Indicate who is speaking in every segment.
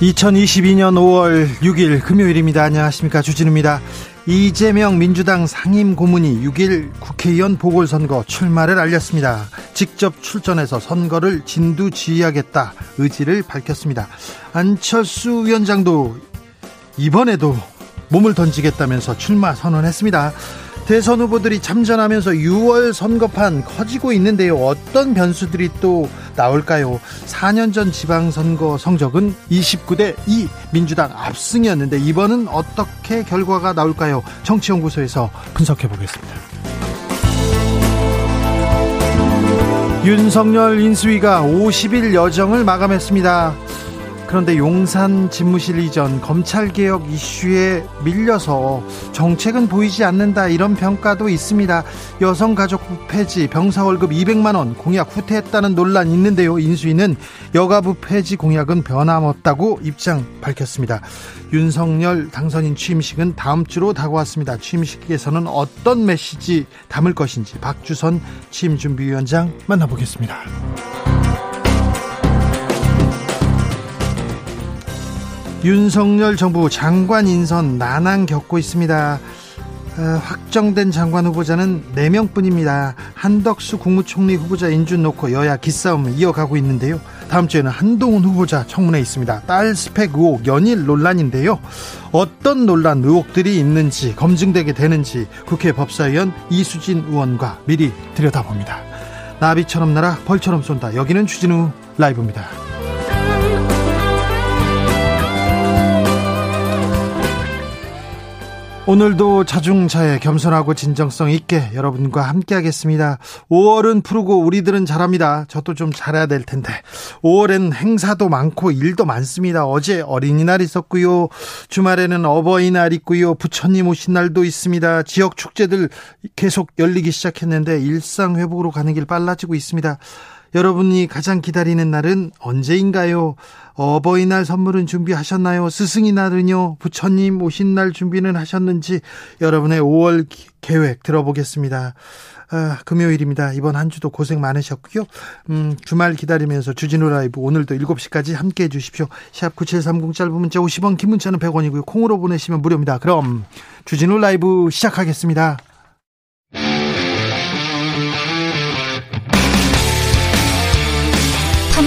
Speaker 1: 2022년 5월 6일 금요일입니다. 안녕하십니까. 주진우입니다. 이재명 민주당 상임 고문이 6일 국회의원 보궐선거 출마를 알렸습니다. 직접 출전해서 선거를 진두지휘하겠다 의지를 밝혔습니다. 안철수 위원장도 이번에도 몸을 던지겠다면서 출마 선언했습니다. 대선 후보들이 참전하면서 6월 선거판 커지고 있는데요. 어떤 변수들이 또 나올까요? 4년 전 지방선거 성적은 29대 2 민주당 압승이었는데 이번은 어떻게 결과가 나올까요? 정치연구소에서 분석해 보겠습니다. 윤석열 인수위가 50일 여정을 마감했습니다. 그런데 용산 집무실 이전 검찰개혁 이슈에 밀려서 정책은 보이지 않는다 이런 평가도 있습니다. 여성가족부 폐지, 병사월급 200만원 공약 후퇴했다는 논란이 있는데요. 인수위는 여가부 폐지 공약은 변함없다고 입장 밝혔습니다. 윤석열 당선인 취임식은 다음 주로 다가왔습니다. 취임식에서는 어떤 메시지 담을 것인지 박주선 취임준비위원장 만나보겠습니다. 윤석열 정부 장관 인선 난항 겪고 있습니다. 어, 확정된 장관 후보자는 4명뿐입니다. 한덕수 국무총리 후보자 인준 놓고 여야 기싸움을 이어가고 있는데요. 다음 주에는 한동훈 후보자 청문회 있습니다. 딸 스펙 의혹 연일 논란인데요. 어떤 논란 의혹들이 있는지 검증되게 되는지 국회 법사위원 이수진 의원과 미리 들여다봅니다. 나비처럼 날아 벌처럼 쏜다. 여기는 주진우 라이브입니다. 오늘도 자중차에 겸손하고 진정성 있게 여러분과 함께 하겠습니다. 5월은 푸르고 우리들은 잘합니다. 저도 좀 잘해야 될 텐데. 5월엔 행사도 많고 일도 많습니다. 어제 어린이날 있었고요. 주말에는 어버이날 있고요. 부처님 오신 날도 있습니다. 지역 축제들 계속 열리기 시작했는데 일상 회복으로 가는 길 빨라지고 있습니다. 여러분이 가장 기다리는 날은 언제인가요? 어버이날 선물은 준비하셨나요? 스승의 날은요? 부처님 오신 날 준비는 하셨는지 여러분의 5월 계획 들어보겠습니다. 아, 금요일입니다. 이번 한 주도 고생 많으셨고요. 음, 주말 기다리면서 주진우 라이브 오늘도 7시까지 함께 해 주십시오. 샵 9730 짧은 문자 50원 긴 문자는 100원이고요. 콩으로 보내시면 무료입니다. 그럼 주진우 라이브 시작하겠습니다.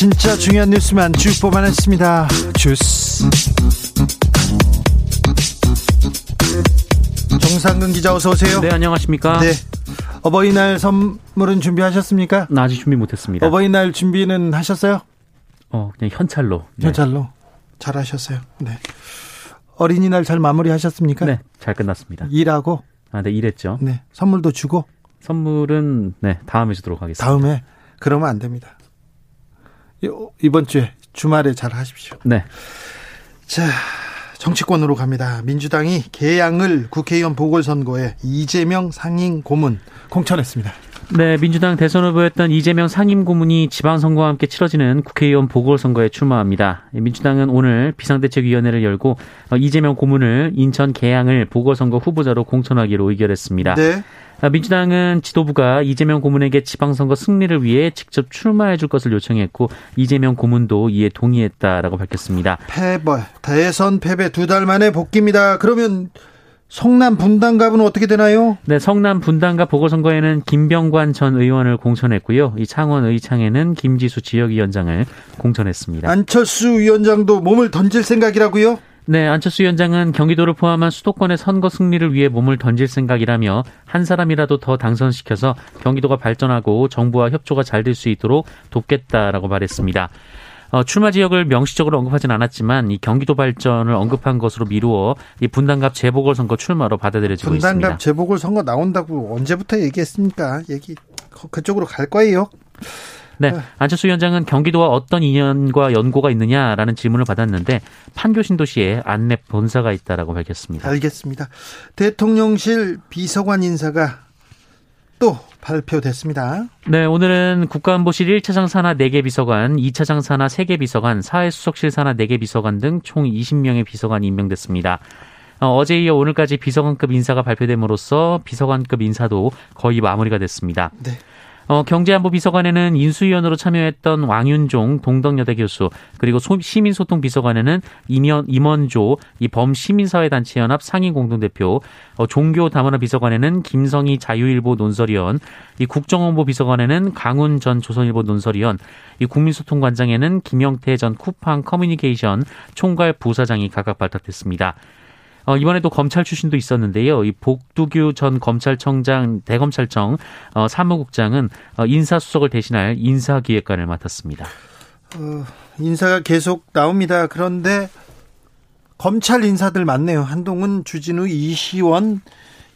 Speaker 1: 진짜 중요한 뉴스만 쭉 뽑아냈습니다. 주스. 정상근 기자 어서 오세요.
Speaker 2: 네, 안녕하십니까?
Speaker 1: 네. 어버이날 선물은 준비하셨습니까?
Speaker 2: 나 아직 준비 못했습니다.
Speaker 1: 어버이날 준비는 하셨어요?
Speaker 2: 어, 그냥 현찰로.
Speaker 1: 네. 현찰로. 잘하셨어요. 네. 어린이날 잘 마무리하셨습니까?
Speaker 2: 네, 잘 끝났습니다.
Speaker 1: 일하고.
Speaker 2: 아, 네, 일했죠.
Speaker 1: 네. 선물도 주고.
Speaker 2: 선물은 네 다음에 주도록 하겠습니다.
Speaker 1: 다음에 그러면 안 됩니다. 이번 주에 주말에 잘 하십시오.
Speaker 2: 네.
Speaker 1: 자, 정치권으로 갑니다. 민주당이 개양을 국회의원 보궐선거에 이재명 상임 고문 공천했습니다.
Speaker 2: 네, 민주당 대선 후보였던 이재명 상임 고문이 지방선거와 함께 치러지는 국회의원 보궐선거에 출마합니다. 민주당은 오늘 비상대책위원회를 열고 이재명 고문을 인천 개양을 보궐선거 후보자로 공천하기로 의결했습니다. 네. 민주당은 지도부가 이재명 고문에게 지방선거 승리를 위해 직접 출마해 줄 것을 요청했고 이재명 고문도 이에 동의했다라고 밝혔습니다.
Speaker 1: 패배, 대선 패배 두 달 만에 복귀입니다. 그러면 성남 분당갑은 어떻게 되나요?
Speaker 2: 네, 성남 분당갑 보궐선거에는 김병관 전 의원을 공천했고요. 이 창원 의창에는 김지수 지역위원장을 공천했습니다.
Speaker 1: 안철수 위원장도 몸을 던질 생각이라고요?
Speaker 2: 네, 안철수 위원장은 경기도를 포함한 수도권의 선거 승리를 위해 몸을 던질 생각이라며 한 사람이라도 더 당선시켜서 경기도가 발전하고 정부와 협조가 잘 될 수 있도록 돕겠다라고 말했습니다. 어, 출마 지역을 명시적으로 언급하진 않았지만 이 경기도 발전을 언급한 것으로 미루어 이 분당갑 재보궐선거 출마로 받아들여지고
Speaker 1: 분당갑
Speaker 2: 있습니다.
Speaker 1: 재보궐선거 나온다고 언제부터 얘기했습니까? 얘기 그쪽으로 갈 거예요.
Speaker 2: 네, 안철수 위원장은 경기도와 어떤 인연과 연고가 있느냐라는 질문을 받았는데 판교 신도시에 안내 본사가 있다라고 밝혔습니다.
Speaker 1: 알겠습니다. 대통령실 비서관 인사가 또 발표됐습니다.
Speaker 2: 네, 오늘은 국가안보실 1차장 산하 4개 비서관, 2차장 산하 3개 비서관, 사회수석실 산하 4개 비서관 등 총 20명의 비서관이 임명됐습니다. 어, 제 이어 오늘까지 비서관급 인사가 발표됨으로써 비서관급 인사도 거의 마무리가 됐습니다.
Speaker 1: 네.
Speaker 2: 어, 경제안보 비서관에는 인수위원으로 참여했던 왕윤종 동덕여대 교수 그리고 소, 시민소통 비서관에는 임원, 임원조 이 범시민사회단체연합 상임 공동대표 어, 종교담원화 비서관에는 김성희 자유일보 논설위원 이 국정홍보 비서관에는 강훈 전 조선일보 논설위원 이 국민소통관장에는 김영태 전 쿠팡 커뮤니케이션 총괄 부사장이 각각 발탁됐습니다. 어, 이번에도 검찰 출신도 있었는데요. 이 복두규 전 검찰청장 대검찰청 어, 사무국장은 어, 인사수석을 대신할 인사기획관을 맡았습니다.
Speaker 1: 어, 인사가 계속 나옵니다. 그런데 검찰 인사들 많네요. 한동훈, 주진우, 이시원,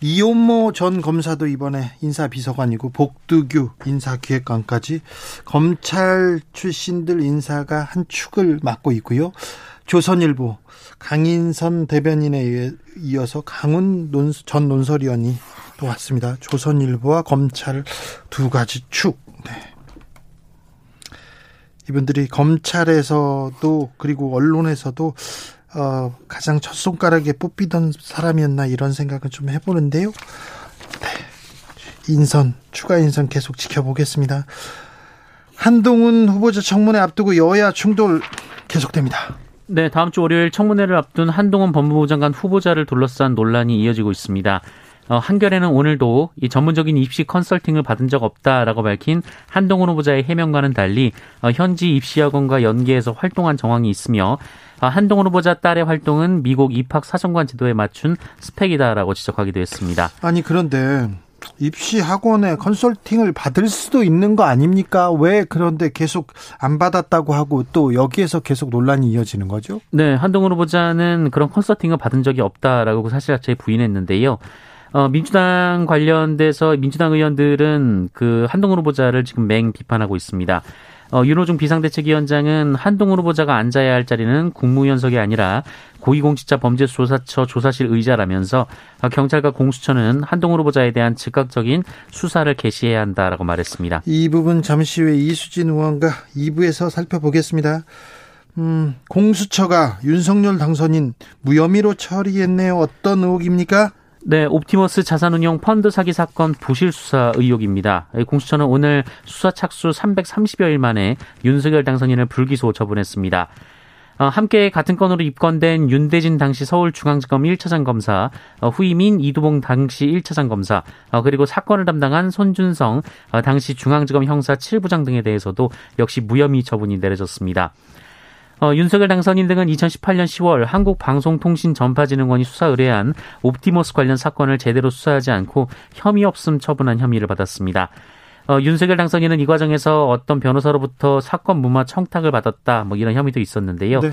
Speaker 1: 이온모 전 검사도 이번에 인사비서관이고 복두규 인사기획관까지 검찰 출신들 인사가 한 축을 맡고 있고요. 조선일보 강인선 대변인에 이어서 강훈 전 논설위원이 또 왔습니다. 조선일보와 검찰 두 가지 축. 네. 이분들이 검찰에서도 그리고 언론에서도 어, 가장 첫 손가락에 뽑히던 사람이었나 이런 생각을 좀 해보는데요. 네. 인선 추가 인선 계속 지켜보겠습니다. 한동훈 후보자 청문회 앞두고 여야 충돌 계속됩니다.
Speaker 2: 네, 다음 주 월요일 청문회를 앞둔 한동훈 법무부 장관 후보자를 둘러싼 논란이 이어지고 있습니다. 어, 한겨레는 오늘도 이 전문적인 입시 컨설팅을 받은 적 없다라고 밝힌 한동훈 후보자의 해명과는 달리 어, 현지 입시학원과 연계해서 활동한 정황이 있으며 어, 한동훈 후보자 딸의 활동은 미국 입학 사정관 제도에 맞춘 스펙이다라고 지적하기도 했습니다.
Speaker 1: 아니 그런데 입시 학원에 컨설팅을 받을 수도 있는 거 아닙니까? 왜 그런데 계속 안 받았다고 하고 또 여기에서 계속 논란이 이어지는 거죠?
Speaker 2: 네, 한동훈 후보자는 그런 컨설팅을 받은 적이 없다라고 사실 자체에 부인했는데요. 어, 민주당 관련돼서 민주당 의원들은 그 한동훈 후보자를 지금 맹 비판하고 있습니다. 어, 윤호중 비상대책위원장은 한동훈 후보자가 앉아야 할 자리는 국무위원석이 아니라 고위공직자 범죄수사처 조사실 의자라면서 경찰과 공수처는 한동훈 후보자에 대한 즉각적인 수사를 개시해야 한다라고 말했습니다.
Speaker 1: 이 부분 잠시 후에 이수진 의원과 2부에서 살펴보겠습니다. 음, 공수처가 윤석열 당선인 무혐의로 처리했네요. 어떤 의혹입니까?
Speaker 2: 네, 옵티머스 자산운용 펀드 사기 사건 부실 수사 의혹입니다. 공수처는 오늘 수사 착수 330여일 만에 윤석열 당선인을 불기소 처분했습니다. 어, 함께 같은 건으로 입건된 윤대진 당시 서울중앙지검 1차장 검사, 어, 후임인 이두봉 당시 1차장 검사, 어, 그리고 사건을 담당한 손준성 당시 중앙지검 형사 7부장 등에 대해서도 역시 무혐의 처분이 내려졌습니다. 어, 윤석열 당선인 등은 2018년 10월 한국방송통신전파진흥원이 수사 의뢰한 옵티머스 관련 사건을 제대로 수사하지 않고 혐의 없음 처분한 혐의를 받았습니다. 어, 윤석열 당선인은 이 과정에서 어떤 변호사로부터 사건 무마 청탁을 받았다 뭐 이런 혐의도 있었는데요. 네.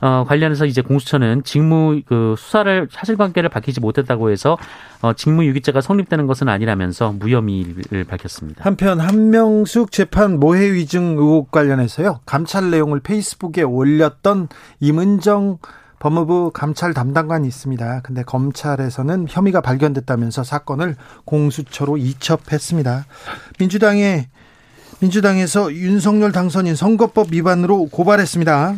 Speaker 2: 어, 관련해서 이제 공수처는 직무 그 수사를 사실관계를 밝히지 못했다고 해서 어, 직무 유기죄가 성립되는 것은 아니라면서 무혐의를 밝혔습니다.
Speaker 1: 한편 한명숙 재판 모해 위증 의혹 관련해서요 감찰 내용을 페이스북에 올렸던 임은정 법무부 감찰 담당관이 있습니다. 근데 검찰에서는 혐의가 발견됐다면서 사건을 공수처로 이첩했습니다. 민주당의 민주당에서 윤석열 당선인 선거법 위반으로 고발했습니다.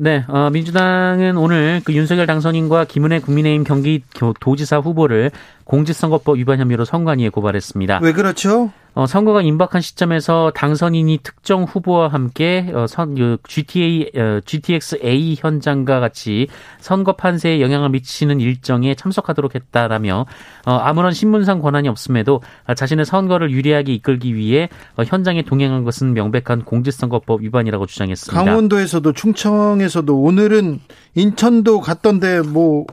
Speaker 2: 네, 어, 민주당은 오늘 그 윤석열 당선인과 김은혜 국민의힘 경기 도지사 후보를 공직선거법 위반 혐의로 선관위에 고발했습니다.
Speaker 1: 왜 그렇죠?
Speaker 2: 어, 선거가 임박한 시점에서 당선인이 특정 후보와 함께 어, 선, 그 GTA, 어, GTX-A 현장과 같이 선거 판세에 영향을 미치는 일정에 참석하도록 했다라며 어, 아무런 신문상 권한이 없음에도 자신의 선거를 유리하게 이끌기 위해 어, 현장에 동행한 것은 명백한 공직선거법 위반이라고 주장했습니다.
Speaker 1: 강원도에서도 충청에서도 오늘은 인천도 갔던데 뭐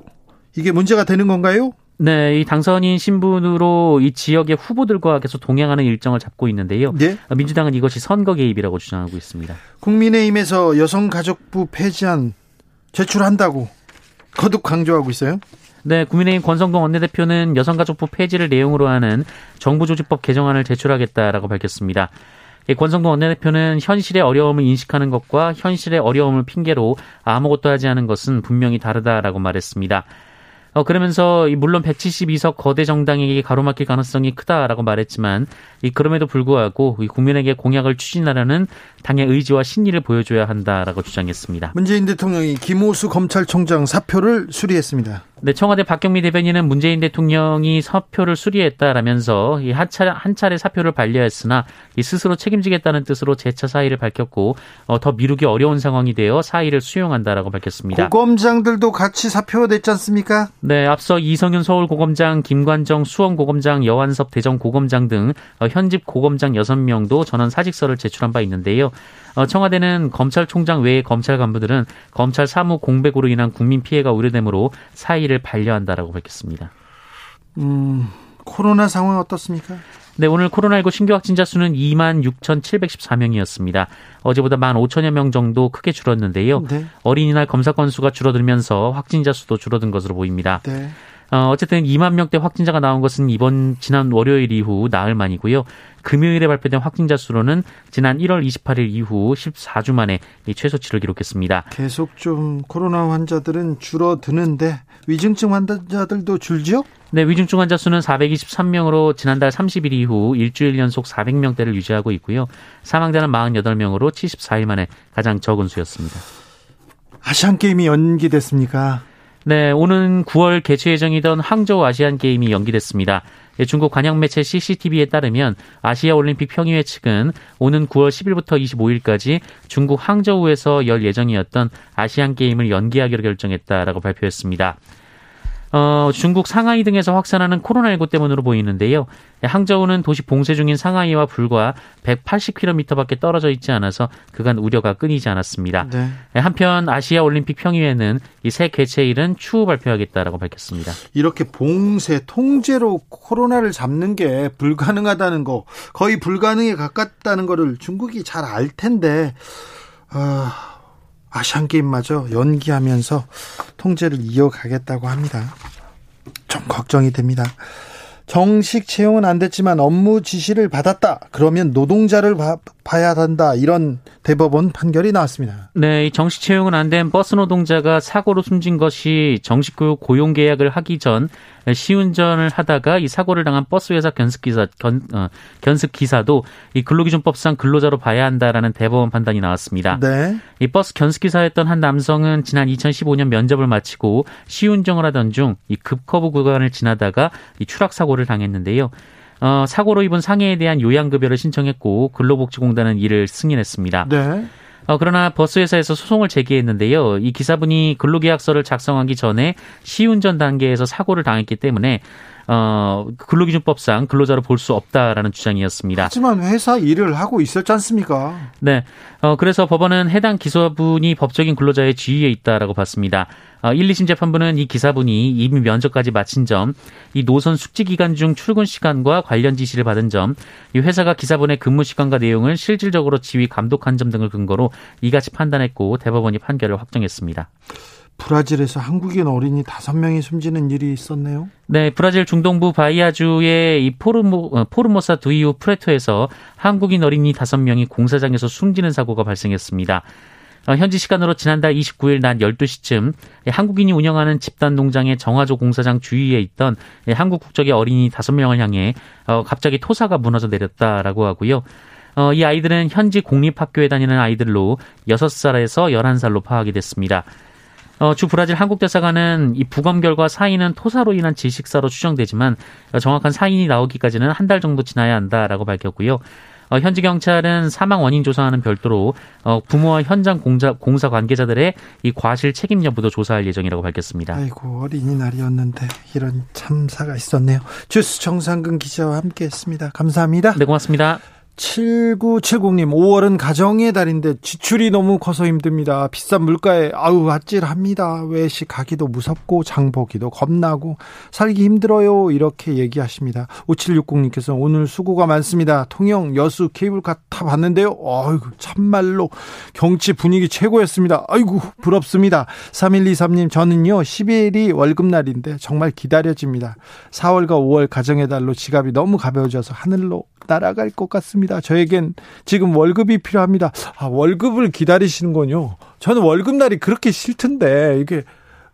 Speaker 1: 이게 문제가 되는 건가요?
Speaker 2: 네, 이 당선인 신분으로 이 지역의 후보들과 계속 동행하는 일정을 잡고 있는데요. 네? 민주당은 이것이 선거 개입이라고 주장하고 있습니다.
Speaker 1: 국민의힘에서 여성가족부 폐지안 제출한다고 거듭 강조하고 있어요.
Speaker 2: 네, 국민의힘 권성동 원내대표는 여성가족부 폐지를 내용으로 하는 정부조직법 개정안을 제출하겠다라고 밝혔습니다. 권성동 원내대표는 현실의 어려움을 인식하는 것과 현실의 어려움을 핑계로 아무것도 하지 않은 것은 분명히 다르다라고 말했습니다. 어, 그러면서 물론 172석 거대 정당에게 가로막힐 가능성이 크다라고 말했지만 이 그럼에도 불구하고 이 국민에게 공약을 추진하려는 당의 의지와 신의를 보여줘야 한다라고 주장했습니다.
Speaker 1: 문재인 대통령이 김호수 검찰총장 사표를 수리했습니다.
Speaker 2: 네, 청와대 박경미 대변인은 문재인 대통령이 사표를 수리했다라면서 이 한 차례 한 차례 사표를 반려했으나 이 스스로 책임지겠다는 뜻으로 재차 사의를 밝혔고 어, 더 미루기 어려운 상황이 되어 사의를 수용한다라고 밝혔습니다.
Speaker 1: 고검장들도 같이 사표가 됐지 않습니까?
Speaker 2: 네, 앞서 이성윤 서울고검장, 김관정 수원고검장, 여한섭 대전고검장 등 어, 현직 고검장 6명도 전원 사직서를 제출한 바 있는데요. 어, 청와대는 검찰총장 외의 검찰 간부들은 검찰 사무 공백으로 인한 국민 피해가 우려되므로 사의를 반려한다라고 밝혔습니다.
Speaker 1: 음, 코로나 상황 어떻습니까?
Speaker 2: 네, 오늘 코로나19 신규 확진자 수는 2만 6,714명이었습니다. 어제보다 1만 5천여 명 정도 크게 줄었는데요. 네. 어린이날 검사 건수가 줄어들면서 확진자 수도 줄어든 것으로 보입니다. 네. 어, 어쨌든 2만 명대 확진자가 나온 것은 이번 지난 월요일 이후 나흘 만이고요. 금요일에 발표된 확진자 수로는 지난 1월 28일 이후 14주 만에 최소치를 기록했습니다.
Speaker 1: 계속 좀 코로나 환자들은 줄어드는데 위중증 환자들도 줄죠?
Speaker 2: 네, 위중증 환자 수는 423명으로 지난달 30일 이후 일주일 연속 400명대를 유지하고 있고요. 사망자는 48명으로 74일 만에 가장 적은 수였습니다.
Speaker 1: 아시안 게임이 연기됐습니까?
Speaker 2: 네, 오는 9월 개최 예정이던 항저우 아시안 게임이 연기됐습니다. 예, 중국 관영 매체 CCTV에 따르면 아시아 올림픽 평의회 측은 오는 9월 10일부터 25일까지 중국 항저우에서 열 예정이었던 아시안 게임을 연기하기로 결정했다라고 발표했습니다. 어, 중국 상하이 등에서 확산하는 코로나19 때문으로 보이는데요. 항저우는 도시 봉쇄 중인 상하이와 불과 180km밖에 떨어져 있지 않아서 그간 우려가 끊이지 않았습니다. 네. 한편 아시아 올림픽 평의회는 이 새 개최일은 추후 발표하겠다라고 밝혔습니다.
Speaker 1: 이렇게 봉쇄 통제로 코로나를 잡는 게 불가능하다는 거, 거의 불가능에 가깝다는 거를 중국이 잘 알 텐데. 아... 아시안 게임마저 연기하면서 통제를 이어가겠다고 합니다. 좀 걱정이 됩니다. 정식 채용은 안 됐지만 업무 지시를 받았다. 그러면 노동자를 봐, 봐야 한다. 이런 대법원 판결이 나왔습니다.
Speaker 2: 네, 정식 채용은 안 된 버스 노동자가 사고로 숨진 것이 정식 고용 계약을 하기 전 시운전을 하다가 이 사고를 당한 버스 회사 견습 기사 견, 어, 견습 기사도 이 근로기준법상 근로자로 봐야 한다라는 대법원 판단이 나왔습니다. 네. 이 버스 견습 기사였던 한 남성은 지난 2015년 면접을 마치고 시운전을 하던 중 이 급커브 구간을 지나다가 이 추락 사고를 당했는데요. 어, 사고로 입은 상해에 대한 요양급여를 신청했고 근로복지공단은 이를 승인했습니다. 네. 어, 그러나 버스 회사에서 소송을 제기했는데요. 이 기사분이 근로계약서를 작성하기 전에 시운전 단계에서 사고를 당했기 때문에 어, 근로기준법상 근로자로 볼 수 없다라는 주장이었습니다.
Speaker 1: 하지만 회사 일을 하고 있었지 않습니까?
Speaker 2: 네. 어, 그래서 법원은 해당 기소분이 법적인 근로자의 지위에 있다라고 봤습니다. 어, 1, 2심 재판부는 이 기사분이 이미 면접까지 마친 점, 이 노선 숙지 기간 중 출근 시간과 관련 지시를 받은 점, 이 회사가 기사분의 근무 시간과 내용을 실질적으로 지휘 감독한 점 등을 근거로 이같이 판단했고 대법원이 판결을 확정했습니다.
Speaker 1: 브라질에서 한국인 어린이 다섯 명이 숨지는 일이 있었네요.
Speaker 2: 네, 브라질 중동부 바이아주의 이 포르모, 어, 포르모사 두이우 프레토에서 한국인 어린이 다섯 명이 공사장에서 숨지는 사고가 발생했습니다. 어, 현지 시간으로 지난달 29일 낮 12시쯤 한국인이 운영하는 집단 농장의 정화조 공사장 주위에 있던 한국 국적의 어린이 다섯 명을 향해 어, 갑자기 토사가 무너져 내렸다라고 하고요. 이 아이들은 현지 공립학교에 다니는 아이들로 6살에서 11살로 파악이 됐습니다. 어, 주 브라질 한국 대사관은 이 부검 결과 사인은 토사로 인한 질식사로 추정되지만 정확한 사인이 나오기까지는 한 달 정도 지나야 한다라고 밝혔고요. 어, 현지 경찰은 사망 원인 조사하는 별도로 어, 부모와 현장 공자, 공사 관계자들의 이 과실 책임 여부도 조사할 예정이라고 밝혔습니다.
Speaker 1: 아이고 어린이날이었는데 이런 참사가 있었네요. 주스 정상근 기자와 함께했습니다. 감사합니다.
Speaker 2: 네 고맙습니다.
Speaker 1: 7970님, 5월은 가정의 달인데 지출이 너무 커서 힘듭니다. 비싼 물가에 아우 아찔합니다. 외식 가기도 무섭고 장보기도 겁나고 살기 힘들어요. 이렇게 얘기하십니다. 5760님께서 오늘 수고가 많습니다. 통영 여수 케이블카 타 봤는데요. 아이고 참말로 경치 분위기 최고였습니다. 아이고 부럽습니다. 3123님 저는요 12일이 월급날인데 정말 기다려집니다. 4월과 5월 가정의 달로 지갑이 너무 가벼워져서 하늘로 날아갈 것 같습니다. 저에겐 지금 월급이 필요합니다. 아, 월급을 기다리시는군요. 저는 월급날이 그렇게 싫던데, 이게,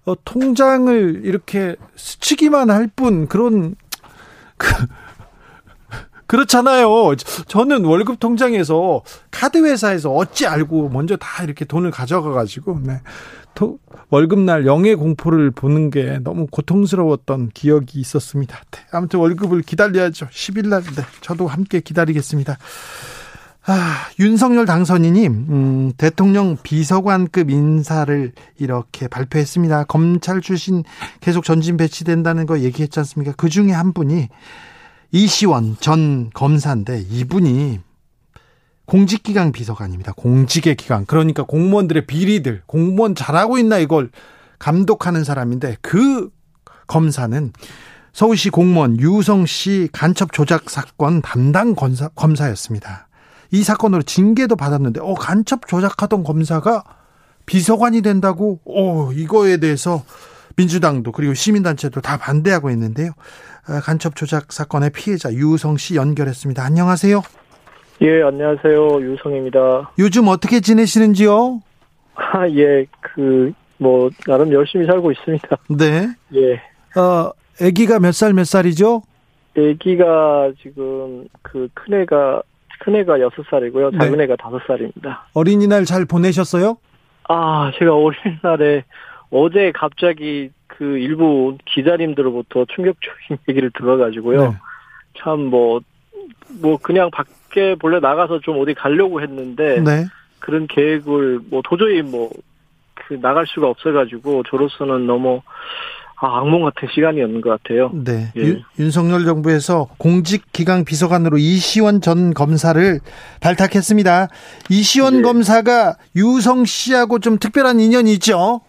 Speaker 1: 어, 통장을 이렇게 스치기만 할 뿐, 그런, 그, 그렇잖아요. 저는 월급 통장에서 카드 회사에서 어찌 알고 먼저 다 이렇게 돈을 가져가 가지고 네. 월급날 영예 공포를 보는 게 너무 고통스러웠던 기억이 있었습니다. 네. 아무튼 월급을 기다려야죠. 10일 날 네. 저도 함께 기다리겠습니다. 아, 윤석열 당선인이 음, 대통령 비서관급 인사를 이렇게 발표했습니다. 검찰 출신 계속 전진 배치된다는 거 얘기했지 않습니까? 그 중에 한 분이 이시원 전 검사인데 이분이 공직기강 비서관입니다. 공직의 기강. 그러니까 공무원들의 비리들, 공무원 잘하고 있나 이걸 감독하는 사람인데 그 검사는 서울시 공무원 유성 씨 간첩 조작 사건 담당 검사, 검사였습니다. 이 사건으로 징계도 받았는데, 어, 간첩 조작하던 검사가 비서관이 된다고, 어, 이거에 대해서 민주당도 그리고 시민단체도 다 반대하고 있는데요. 아, 간첩 조작 사건의 피해자 유성 씨 연결했습니다. 안녕하세요.
Speaker 3: 예, 안녕하세요. 유성입니다.
Speaker 1: 요즘 어떻게 지내시는지요?
Speaker 3: 아, 예, 그, 뭐, 나름 열심히 살고 있습니다.
Speaker 1: 네.
Speaker 3: 예.
Speaker 1: 어, 아기가 몇 살 몇 살이죠?
Speaker 3: 아기가 지금 그 큰애가 큰애가 여섯 살이고요. 작은
Speaker 1: 네.
Speaker 3: 애가 다섯 살입니다.
Speaker 1: 어린이날 잘 보내셨어요?
Speaker 3: 아, 제가 어린이날에 어제 갑자기 그 일부 기자님들로부터 충격적인 얘기를 들어가지고요.
Speaker 1: 네.
Speaker 3: 참 뭐, 뭐 그냥 밖 에 본래 나가서 좀 어디 가려고 했는데
Speaker 1: 네.
Speaker 3: 그런 계획을 뭐 도저히 뭐 그 나갈 수가 없어가지고 저로서는 너무 아, 악몽 같은 시간이었는 것 같아요.
Speaker 1: 네.
Speaker 3: 예.
Speaker 1: 윤, 윤석열 정부에서 공직기강 비서관으로 이시원 전 검사를 발탁했습니다. 이시원
Speaker 3: 예.
Speaker 1: 검사가 유성 씨하고 좀 특별한 인연이 있죠?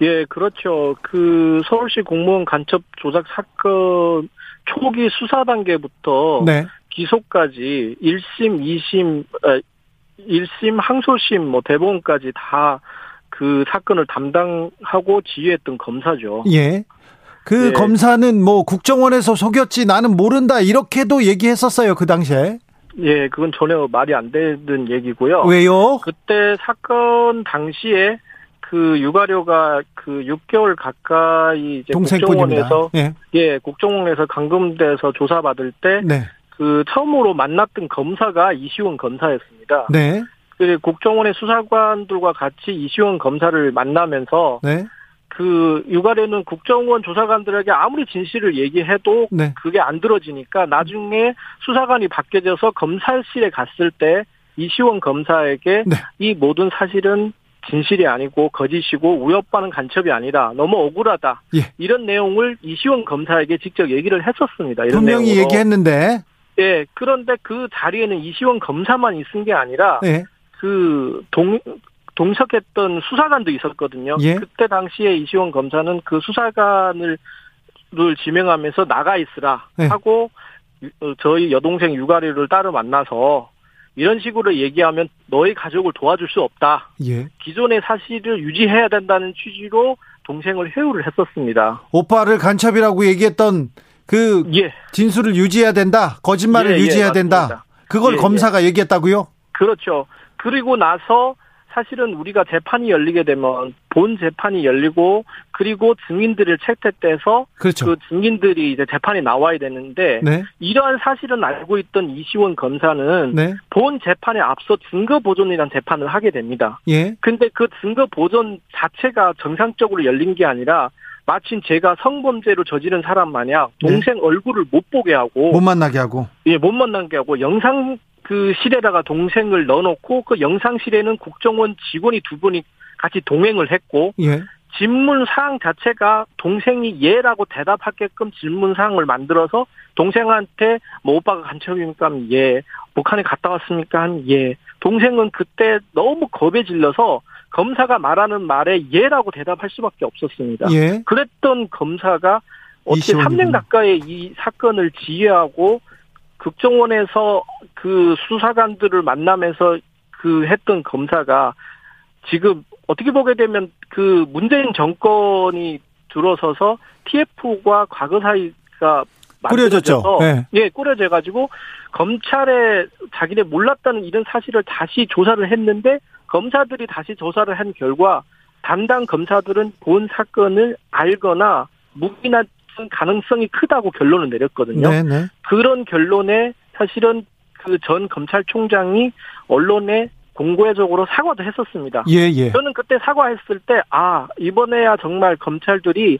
Speaker 3: 예, 그렇죠. 그 서울시 공무원 간첩 조작 사건 초기 수사 단계부터
Speaker 1: 네.
Speaker 3: 기소까지 1심, 2심, 아, 1심, 항소심, 뭐 대법원까지 다 그 사건을 담당하고 지휘했던 검사죠.
Speaker 1: 예. 그
Speaker 3: 네.
Speaker 1: 검사는 뭐 국정원에서 속였지 나는 모른다 이렇게도 얘기했었어요 그 당시에
Speaker 3: 예, 그건 전혀 말이 안 되는 얘기고요.
Speaker 1: 왜요?
Speaker 3: 그때 사건 당시에 그 육아료가 그 6개월 가까이 이제. 국정원에서
Speaker 1: 예.
Speaker 3: 예, 국정원에서 감금돼서 조사받을 때
Speaker 1: 네.
Speaker 3: 그 처음으로 만났던 검사가 이시원 검사였습니다.
Speaker 1: 네.
Speaker 3: 그 국정원의 수사관들과 같이 이시원 검사를 만나면서
Speaker 1: 네.
Speaker 3: 그 육아료는 국정원 조사관들에게 아무리 진실을 얘기해도
Speaker 1: 네.
Speaker 3: 그게 안 들어지니까 나중에 수사관이 바뀌어져서 검찰실에 갔을 때 이시원 검사에게
Speaker 1: 네.
Speaker 3: 이 모든 사실은 진실이 아니고 거짓이고 우협반은 간첩이 아니다. 너무 억울하다.
Speaker 1: 예.
Speaker 3: 이런 내용을 이시원 검사에게 직접 얘기를 했었습니다. 이런
Speaker 1: 분명히
Speaker 3: 내용으로.
Speaker 1: 얘기했는데
Speaker 3: 예. 그런데 그 자리에는 이시원 검사만 있은 게 아니라
Speaker 1: 예.
Speaker 3: 그 동, 동석했던 수사관도 있었거든요.
Speaker 1: 예.
Speaker 3: 그때 당시에 이시원 검사는 그 수사관을 를 지명하면서 나가 있으라
Speaker 1: 네.
Speaker 3: 하고 유- 어, 저희 여동생 육아리를 따로 만나서 이런 식으로 얘기하면 너희 가족을 도와줄 수 없다.
Speaker 1: 예.
Speaker 3: 기존의 사실을 유지해야 된다는 취지로 동생을 회유를 했었습니다.
Speaker 1: 오빠를 간첩이라고 얘기했던 그
Speaker 3: 예,
Speaker 1: 진술을 유지해야 된다. 거짓말을
Speaker 3: 예, 예,
Speaker 1: 유지해야
Speaker 3: 맞습니다.
Speaker 1: 된다. 그걸
Speaker 3: 예, 예.
Speaker 1: 검사가 얘기했다고요?
Speaker 3: 그렇죠. 그리고 나서 사실은 우리가 재판이 열리게 되면 본 재판이 열리고 그리고 증인들을 채택돼서
Speaker 1: 그렇죠.
Speaker 3: 그 증인들이 이제 재판에 나와야 되는데
Speaker 1: 네.
Speaker 3: 이러한 사실은 알고 있던 이시원 검사는
Speaker 1: 네.
Speaker 3: 본 재판에 앞서 증거 보존이라는 재판을 하게 됩니다.
Speaker 1: 예.
Speaker 3: 근데 그 증거 보존 자체가 정상적으로 열린 게 아니라 마침 제가 성범죄로 저지른 사람 마냥 동생 얼굴을 못 보게 하고
Speaker 1: 못 만나게 하고.
Speaker 3: 예, 못 만나게 하고 영상 그 실에다가 동생을 넣어놓고 그 영상실에는 국정원 직원이 두 분이 같이 동행을 했고
Speaker 1: 예.
Speaker 3: 질문 사항 자체가 동생이 예라고 대답하게끔 질문 사항을 만들어서 동생한테 뭐 오빠가 간첩입니까? 하면 예. 북한에 갔다 왔습니까? 한 예. 동생은 그때 너무 겁에 질려서 검사가 말하는 말에 예라고 대답할 수밖에 없었습니다.
Speaker 1: 예.
Speaker 3: 그랬던 검사가 어떻게
Speaker 1: 이시원이군요.
Speaker 3: 3년 가까이 이 사건을 지휘하고 국정원에서 그 수사관들을 만나면서 그 했던 검사가 지금 어떻게 보게 되면 그 문재인 정권이 들어서서 TF과 과거 사이가
Speaker 1: 꾸려졌죠. 네.
Speaker 3: 예, 꾸려져 가지고 검찰에 자기네 몰랐다는 이런 사실을 다시 조사를 했는데 검사들이 다시 조사를 한 결과 담당 검사들은 본 사건을 알거나 묵인한 가능성이 크다고 결론을 내렸거든요.
Speaker 1: 네, 네.
Speaker 3: 그런 결론에 사실은 그 전 검찰총장이 언론에 공고회적으로 사과도 했었습니다.
Speaker 1: 예, 예.
Speaker 3: 저는 그때 사과했을 때, 아, 이번에야 정말 검찰들이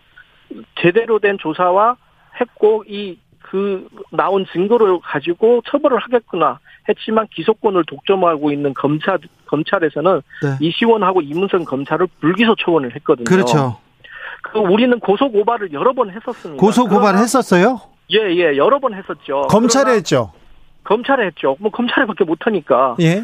Speaker 3: 제대로 된 조사와 했고, 이, 그, 나온 증거를 가지고 처벌을 하겠구나 했지만 기소권을 독점하고 있는 검찰, 검찰에서는
Speaker 1: 네.
Speaker 3: 이시원하고 이문선 검사를 불기소 처분을 했거든요.
Speaker 1: 그렇죠.
Speaker 3: 그 우리는 고소 고발을 여러 번 했었습니다.
Speaker 1: 고소 고발 했었어요?
Speaker 3: 예, 예, 여러 번 했었죠.
Speaker 1: 검찰에 했죠.
Speaker 3: 검찰에 했죠. 뭐 검찰에밖에 못 하니까.
Speaker 1: 예.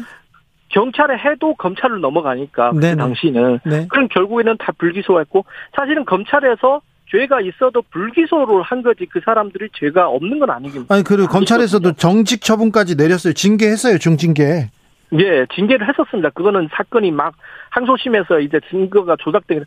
Speaker 3: 경찰에 해도 검찰을 넘어가니까 그. 당시는
Speaker 1: 네.
Speaker 3: 그럼 결국에는 다 불기소했고 사실은 검찰에서 죄가 있어도 불기소를 한 거지 그 사람들이 죄가 없는 건 아니긴
Speaker 1: 아니 그리고 검찰에서도 정직 처분까지 내렸어요. 징계했어요. 중징계.
Speaker 3: 예 징계를 했었습니다. 그거는 사건이 막 항소심에서 이제 증거가 조작된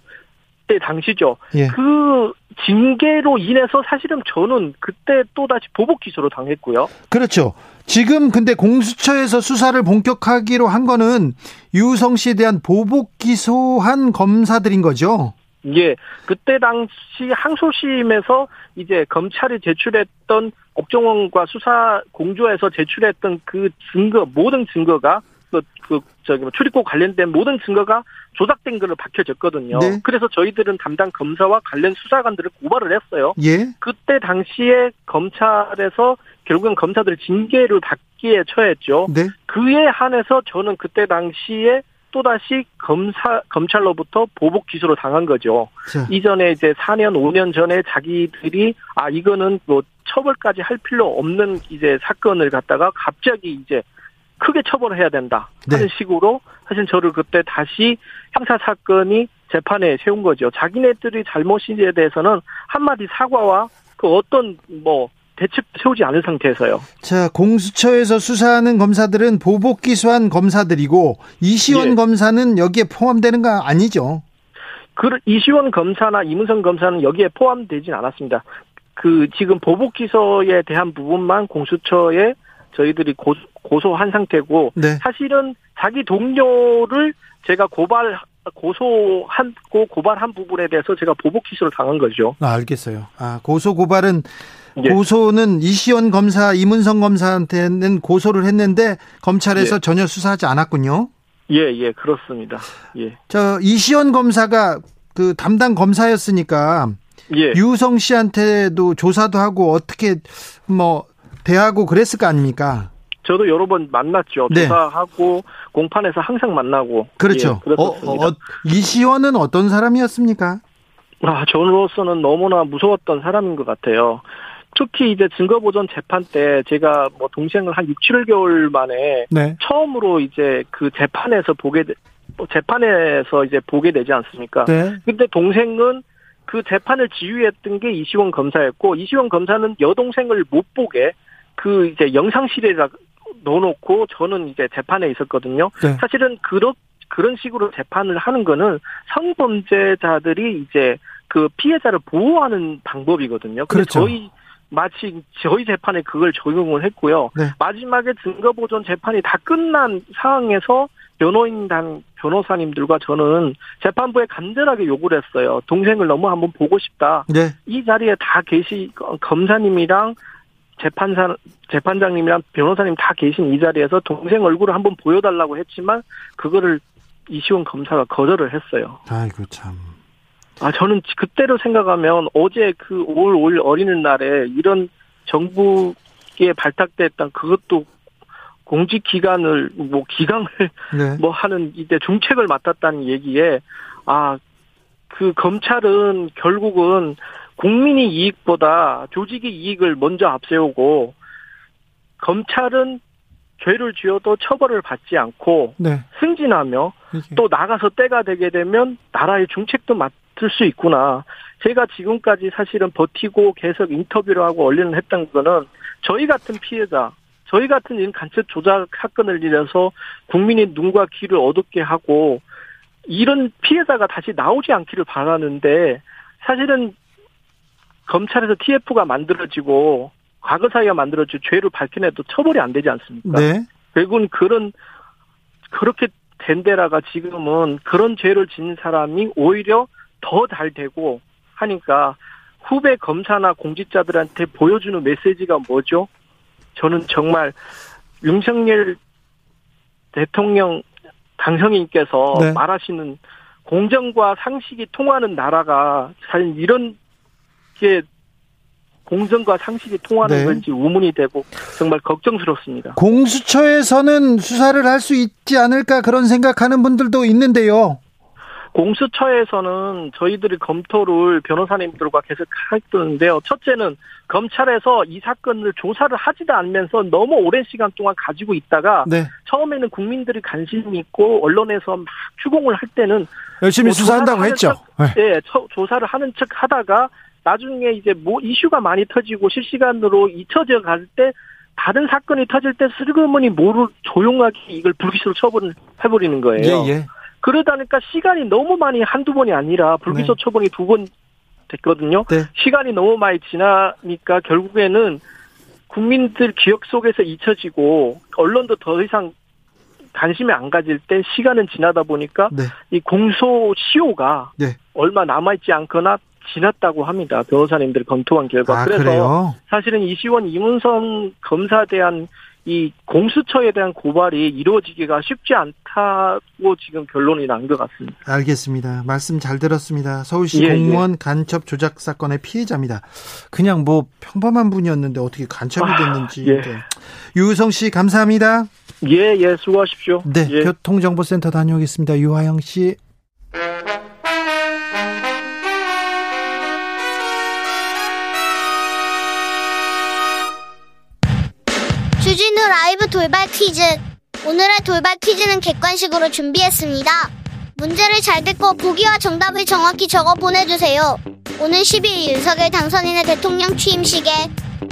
Speaker 3: 때 당시죠.
Speaker 1: 예.
Speaker 3: 그 징계로 인해서 사실은 저는 그때 또 다시 보복 기소로 당했고요.
Speaker 1: 그렇죠. 지금 근데 공수처에서 수사를 본격하기로 한 거는 유성 씨에 대한 보복 기소한 검사들인 거죠.
Speaker 3: 예, 그때 당시 항소심에서 이제 검찰이 제출했던 업종원과 수사 공조에서 제출했던 그 증거 모든 증거가 그, 그 저기 뭐 출입국 관련된 모든 증거가 조작된 걸로 밝혀졌거든요.
Speaker 1: 네.
Speaker 3: 그래서 저희들은 담당 검사와 관련 수사관들을 고발을 했어요.
Speaker 1: 예.
Speaker 3: 그때 당시에 검찰에서 결국엔 검사들 징계를 받기에 처했죠.
Speaker 1: 네.
Speaker 3: 그에 한해서 저는 그때 당시에 또다시 검사, 검찰로부터 보복 기소를 당한 거죠.
Speaker 1: 자,
Speaker 3: 이전에 이제 4년, 5년 전에 자기들이, 아, 이거는 뭐 처벌까지 할 필요 없는 이제 사건을 갖다가 갑자기 이제 크게 처벌을 해야 된다. 하는
Speaker 1: 네.
Speaker 3: 식으로 사실 저를 그때 다시 형사 사건이 재판에 세운 거죠. 자기네들이 잘못인지에 대해서는 한마디 사과와 그 어떤 뭐 대책 세우지 않은 상태에서요.
Speaker 1: 자, 공수처에서 수사하는 검사들은 보복 기소한 검사들이고 이시원
Speaker 3: 예.
Speaker 1: 검사는 여기에 포함되는 거 아니죠?
Speaker 3: 그 이시원 검사나 이문성 검사는 여기에 포함되진 않았습니다. 그 지금 보복 기소에 대한 부분만 공수처에 저희들이 고, 고소한 상태고
Speaker 1: 네.
Speaker 3: 사실은 자기 동료를 제가 고발 고소한 고 고발한 부분에 대해서 제가 보복 기소를 당한 거죠.
Speaker 1: 아, 알겠어요. 아, 고소 고발은
Speaker 3: 예.
Speaker 1: 고소는 이시원 검사, 이문성 검사한테는 고소를 했는데 검찰에서
Speaker 3: 예.
Speaker 1: 전혀 수사하지 않았군요.
Speaker 3: 예, 예, 그렇습니다. 예.
Speaker 1: 저 이시원 검사가 그 담당 검사였으니까
Speaker 3: 예.
Speaker 1: 유성 씨한테도 조사도 하고 어떻게 뭐 대하고 그랬을 거 아닙니까?
Speaker 3: 저도 여러 번 만났죠.
Speaker 1: 네.
Speaker 3: 조사하고 공판에서 항상 만나고.
Speaker 1: 그렇죠.
Speaker 3: 예,
Speaker 1: 어,
Speaker 3: 그렇습니다.
Speaker 1: 어, 이시원은 어떤 사람이었습니까?
Speaker 3: 아, 저로서는 너무나 무서웠던 사람인 것 같아요. 특히 이제 증거보존 재판 때 제가 뭐 동생을 한 6, 7개월 만에
Speaker 1: 네.
Speaker 3: 처음으로 이제 그 재판에서 보게, 되, 뭐 재판에서 이제 보게 되지 않습니까?
Speaker 1: 네.
Speaker 3: 근데 동생은 그 재판을 지휘했던 게 이시원 검사였고, 이시원 검사는 여동생을 못 보게 그 이제 영상실에 넣어놓고 저는 이제 재판에 있었거든요.
Speaker 1: 네.
Speaker 3: 사실은 그런 그런 식으로 재판을 하는 거는 성범죄자들이 이제 그 피해자를 보호하는 방법이거든요.
Speaker 1: 그렇죠.
Speaker 3: 저희 마치 저희 재판에 그걸 적용을 했고요.
Speaker 1: 네.
Speaker 3: 마지막에 증거 보존 재판이 다 끝난 상황에서 변호인단 변호사님들과 저는 재판부에 간절하게 요구를 했어요. 동생을 너무 한번 보고 싶다.
Speaker 1: 네.
Speaker 3: 이 자리에 다 계시 검사님이랑 재판사 재판장님이랑 변호사님 다 계신 이 자리에서 동생 얼굴을 한번 보여달라고 했지만 그거를 이시원 검사가 거절을 했어요.
Speaker 1: 아이고 참.
Speaker 3: 아 저는 그때로 생각하면 어제 그 5월 5일 어린이날에 이런 정부에 발탁됐던 그것도 공직 기간을 뭐 기강을
Speaker 1: 네.
Speaker 3: 뭐 하는 이때 중책을 맡았다는 얘기에 아 그 검찰은 결국은 국민의 이익보다 조직의 이익을 먼저 앞세우고 검찰은 죄를 지어도 처벌을 받지 않고
Speaker 1: 네.
Speaker 3: 승진하며 또 나가서 때가 되게 되면 나라의 중책도 맡 을 수 있구나. 제가 지금까지 사실은 버티고 계속 인터뷰를 하고 언론을 했던 거는 저희 같은 피해자, 저희 같은 이런 간첩 조작 사건을 일해서 국민의 눈과 귀를 어둡게 하고 이런 피해자가 다시 나오지 않기를 바라는데 사실은 검찰에서 TF가 만들어지고 과거 사이가 만들어지고 죄를 밝혀내도 처벌이 안 되지 않습니까?
Speaker 1: 네.
Speaker 3: 결국은 그런 그렇게 된 데다가 지금은 그런 죄를 지닌 사람이 오히려 더 잘 되고 하니까 후배 검사나 공직자들한테 보여주는 메시지가 뭐죠? 저는 정말 윤석열 대통령 당선인께서
Speaker 1: 네.
Speaker 3: 말하시는 공정과 상식이 통하는 나라가 사실 이런 게 공정과 상식이 통하는
Speaker 1: 네.
Speaker 3: 건지 의문이 되고 정말 걱정스럽습니다.
Speaker 1: 공수처에서는 수사를 할 수 있지 않을까 그런 생각하는 분들도 있는데요.
Speaker 3: 공수처에서는 저희들이 검토를 변호사님들과 계속 했는데요. 첫째는 검찰에서 이 사건을 조사를 하지도 않으면서 너무 오랜 시간 동안 가지고 있다가
Speaker 1: 네.
Speaker 3: 처음에는 국민들이 관심이 있고 언론에서 막 추궁을 할 때는
Speaker 1: 열심히
Speaker 3: 뭐
Speaker 1: 수사한다고 했죠.
Speaker 3: 하는
Speaker 1: 네.
Speaker 3: 예, 처- 조사를 하는 척 하다가 나중에 이제 뭐 이슈가 많이 터지고 실시간으로 잊혀져 갈 때 다른 사건이 터질 때 슬그머니 모를 조용하게 이걸 불기소로 처분을 해버리는 거예요.
Speaker 1: 예, 예.
Speaker 3: 그러다 보니까 시간이 너무 많이 한두 번이 아니라 불기소
Speaker 1: 네.
Speaker 3: 처분이 두 번 됐거든요.
Speaker 1: 네.
Speaker 3: 시간이 너무 많이 지나니까 결국에는 국민들 기억 속에서 잊혀지고 언론도 더 이상 관심이 안 가질 때 시간은 지나다 보니까
Speaker 1: 네.
Speaker 3: 이 공소 시효가
Speaker 1: 네.
Speaker 3: 얼마 남아있지 않거나 지났다고 합니다. 변호사님들이 검토한 결과.
Speaker 1: 아,
Speaker 3: 그래서
Speaker 1: 그래요?
Speaker 3: 사실은 이시원 이문성 검사에 대한 이 공수처에 대한 고발이 이루어지기가 쉽지 않다고 지금 결론이 난 것 같습니다.
Speaker 1: 알겠습니다. 말씀 잘 들었습니다. 서울시
Speaker 3: 예,
Speaker 1: 공무원 간첩 조작 사건의 피해자입니다. 그냥 뭐 평범한 분이었는데 어떻게 간첩이
Speaker 3: 아,
Speaker 1: 됐는지.
Speaker 3: 예.
Speaker 1: 네. 유우성 씨 감사합니다.
Speaker 3: 예, 예, 수고하십시오.
Speaker 1: 네,
Speaker 3: 예.
Speaker 1: 교통정보센터 다녀오겠습니다. 유하영 씨.
Speaker 4: 주진우 라이브 돌발 퀴즈. 오늘의 돌발 퀴즈는 객관식으로 준비했습니다. 문제를 잘 듣고 보기와 정답을 정확히 적어 보내주세요. 오는 12일 윤석열 당선인의 대통령 취임식에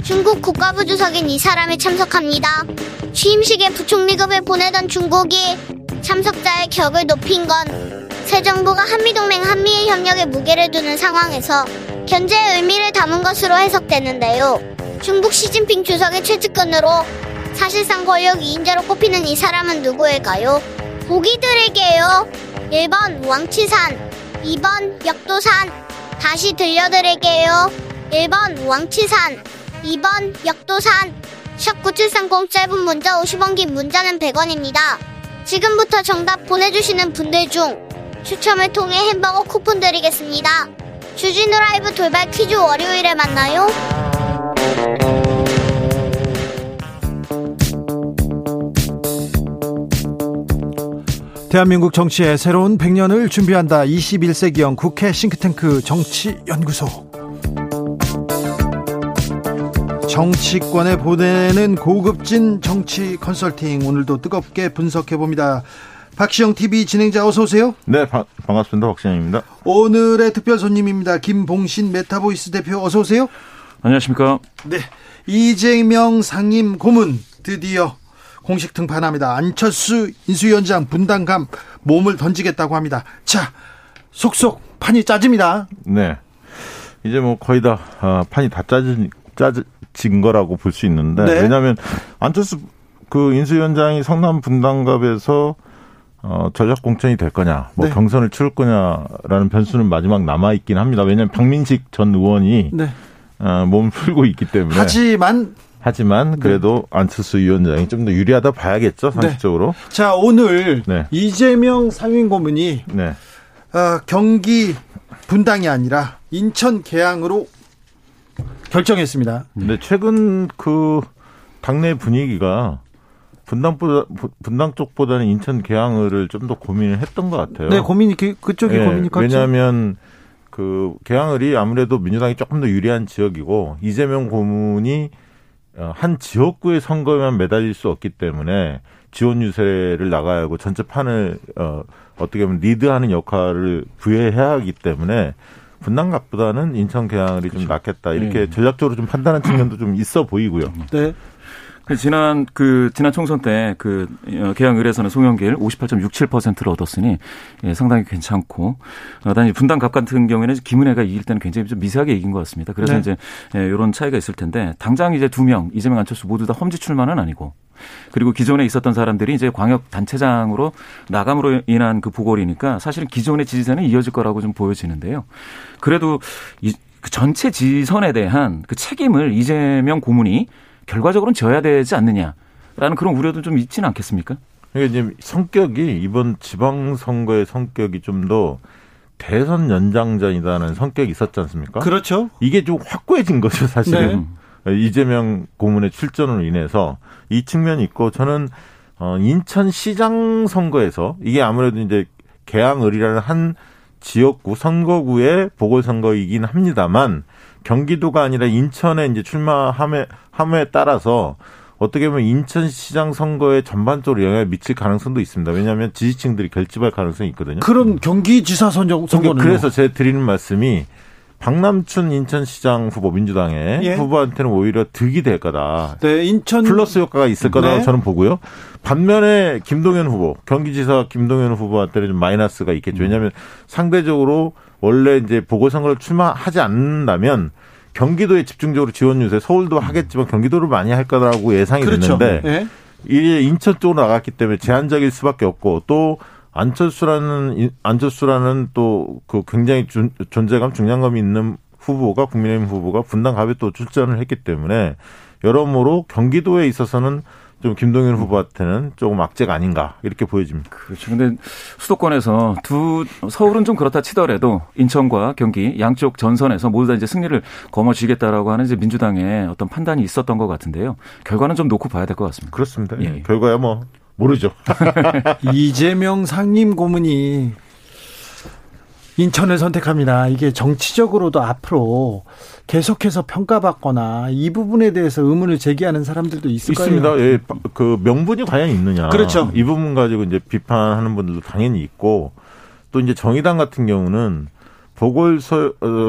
Speaker 4: 중국 국가부 주석인 이 사람이 참석합니다. 취임식에 부총리급을 보내던 중국이 참석자의 격을 높인 건 새 정부가 한미동맹 한미일 협력에 무게를 두는 상황에서 견제의 의미를 담은 것으로 해석되는데요. 중국 시진핑 주석의 최측근으로 사실상 권력 2인자로 꼽히는 이 사람은 누구일까요? 보기 드릴게요. 1번 왕치산, 2번 역도산. 다시 들려드릴게요. 1번 왕치산, 2번 역도산. 샵 9730 짧은 문자 50원 긴 문자는 100원입니다. 지금부터 정답 보내주시는 분들 중 추첨을 통해 햄버거 쿠폰 드리겠습니다. 주진우 라이브 돌발 퀴즈 월요일에 만나요.
Speaker 1: 대한민국 정치의 새로운 100년을 준비한다. 21세기형 국회 싱크탱크 정치연구소. 정치권에 보내는 고급진 정치 컨설팅 오늘도 뜨겁게 분석해 봅니다. 박시영 TV 진행자 어서 오세요.
Speaker 5: 네, 바- 반갑습니다. 박신영입니다.
Speaker 1: 오늘의 특별 손님입니다. 김봉신 메타보이스 대표 어서 오세요.
Speaker 5: 안녕하십니까.
Speaker 1: 네. 이재명 상임 고문 드디어 공식 등판합니다. 안철수 인수위원장 분당갑 몸을 던지겠다고 합니다. 자, 속속 판이 짜집니다.
Speaker 5: 네. 이제 뭐 거의 다 아, 판이 다 짜진 짜진 거라고 볼 수 있는데
Speaker 1: 네.
Speaker 5: 왜냐하면 안철수 그 인수위원장이 성남 분당갑에서 어, 전략 공천이 될 거냐, 뭐
Speaker 1: 네.
Speaker 5: 경선을 치를 거냐라는 변수는 마지막 남아 있긴 합니다. 왜냐하면 박민식 전 의원이
Speaker 1: 네.
Speaker 5: 어, 몸을 풀고 있기 때문에
Speaker 1: 하지만
Speaker 5: 하지만 그래도 안철수 위원장이 좀 더 유리하다 봐야겠죠 상식적으로.
Speaker 1: 자 오늘
Speaker 5: 네.
Speaker 1: 이재명 상임 고문이
Speaker 5: 네.
Speaker 1: 어, 경기 분당이 아니라 인천 계양으로 결정했습니다.
Speaker 5: 근데 최근 그 당내 분위기가 분당보다 분당 쪽보다는 인천 계양을 좀 더 고민을 했던 것 같아요.
Speaker 1: 네, 고민이 그, 그쪽이
Speaker 5: 예,
Speaker 1: 고민이 컸죠.
Speaker 5: 왜냐하면 그 계양을이 아무래도 민주당이 조금 더 유리한 지역이고 이재명 고문이 어, 한 지역구의 선거에만 매달릴 수 없기 때문에 지원 유세를 나가야 하고 전체 판을 어, 어떻게 보면 리드하는 역할을 부여해야 하기 때문에 분당갑보다는 인천 계양을이 좀 낫겠다 이렇게
Speaker 6: 네.
Speaker 5: 전략적으로 좀 판단한 측면도 좀 있어 보이고요.
Speaker 1: 네.
Speaker 6: 그 지난 그 지난 총선 때 그 개항 의뢰에서는 송영길 58.67%를 얻었으니 예, 상당히 괜찮고 어, 단지 분당 갑 같은 경우에는 김은혜가 이길 때는 굉장히 좀 미세하게 이긴 것 같습니다. 그래서
Speaker 1: 네.
Speaker 6: 이제 예, 이런 차이가 있을 텐데 당장 이제 두 명 이재명 안철수 모두 다 험지 출마는 아니고 그리고 기존에 있었던 사람들이 이제 광역 단체장으로 나감으로 인한 그 보궐이니까 사실은 기존의 지지세는 이어질 거라고 좀 보여지는데요. 그래도 이, 그 전체 지선에 대한 그 책임을 이재명 고문이 결과적으로는 져야 되지 않느냐라는 그런 우려도 좀 있지는 않겠습니까?
Speaker 5: 이게 이제 성격이 이번 지방선거의 성격이 좀 더 대선 연장전이라는 성격이 있었지 않습니까?
Speaker 1: 그렇죠.
Speaker 5: 이게 좀 확고해진 거죠, 사실은.
Speaker 1: 네.
Speaker 5: 이재명 고문의 출전으로 인해서 이 측면이 있고 저는 어 인천시장 선거에서 이게 아무래도 이제 계양을이라는 한 지역구 선거구의 보궐선거이긴 합니다만 경기도가 아니라 인천에 이제 출마함에 함에 따라서 어떻게 보면 인천시장 선거에 전반적으로 영향을 미칠 가능성도 있습니다. 왜냐하면 지지층들이 결집할 가능성이 있거든요.
Speaker 1: 그럼 경기지사 선정 선거는
Speaker 5: 그래서 제가 드리는 말씀이 박남춘 인천시장 후보 민주당의
Speaker 1: 예.
Speaker 5: 후보한테는 오히려 득이 될 거다.
Speaker 1: 네, 인천
Speaker 5: 플러스 효과가 있을 거라고
Speaker 1: 네.
Speaker 5: 저는 보고요. 반면에 김동연 후보, 경기지사 김동연 후보한테는 좀 마이너스가 있겠죠. 왜냐하면 상대적으로 원래 이제 보궐선거를 출마하지 않는다면 경기도에 집중적으로 지원 유세, 서울도 하겠지만 경기도를 많이 할 거라고 예상이
Speaker 1: 그렇죠.
Speaker 5: 됐는데
Speaker 1: 예.
Speaker 5: 이게 인천 쪽으로 나갔기 때문에 제한적일 수밖에 없고 또 안철수라는 인- 안철수라는 또 그 굉장히 존- 존재감 중량감이 있는 후보가 국민의힘 후보가 분당 갑에 또 출전을 했기 때문에 여러모로 경기도에 있어서는 좀 김동연 후보한테는 조금 악재가 아닌가 이렇게 보여집니다.
Speaker 6: 그렇죠. 근데 수도권에서 두 서울은 좀 그렇다 치더라도 인천과 경기 양쪽 전선에서 모두 다 이제 승리를 거머쥐겠다라고 하는 이제 민주당의 어떤 판단이 있었던 것 같은데요. 결과는 좀 놓고 봐야 될 것 같습니다.
Speaker 5: 그렇습니다.
Speaker 6: 예.
Speaker 5: 결과야 뭐 모르죠.
Speaker 1: 이재명 상임 고문이 인천을 선택합니다. 이게 정치적으로도 앞으로 계속해서 평가받거나 이 부분에 대해서 의문을 제기하는 사람들도 있을 거예요.
Speaker 5: 있습니다. 예, 그 명분이 과연 있느냐.
Speaker 1: 그렇죠.
Speaker 5: 이 부분 가지고 이제 비판하는 분들도 당연히 있고 또 이제 정의당 같은 경우는 보궐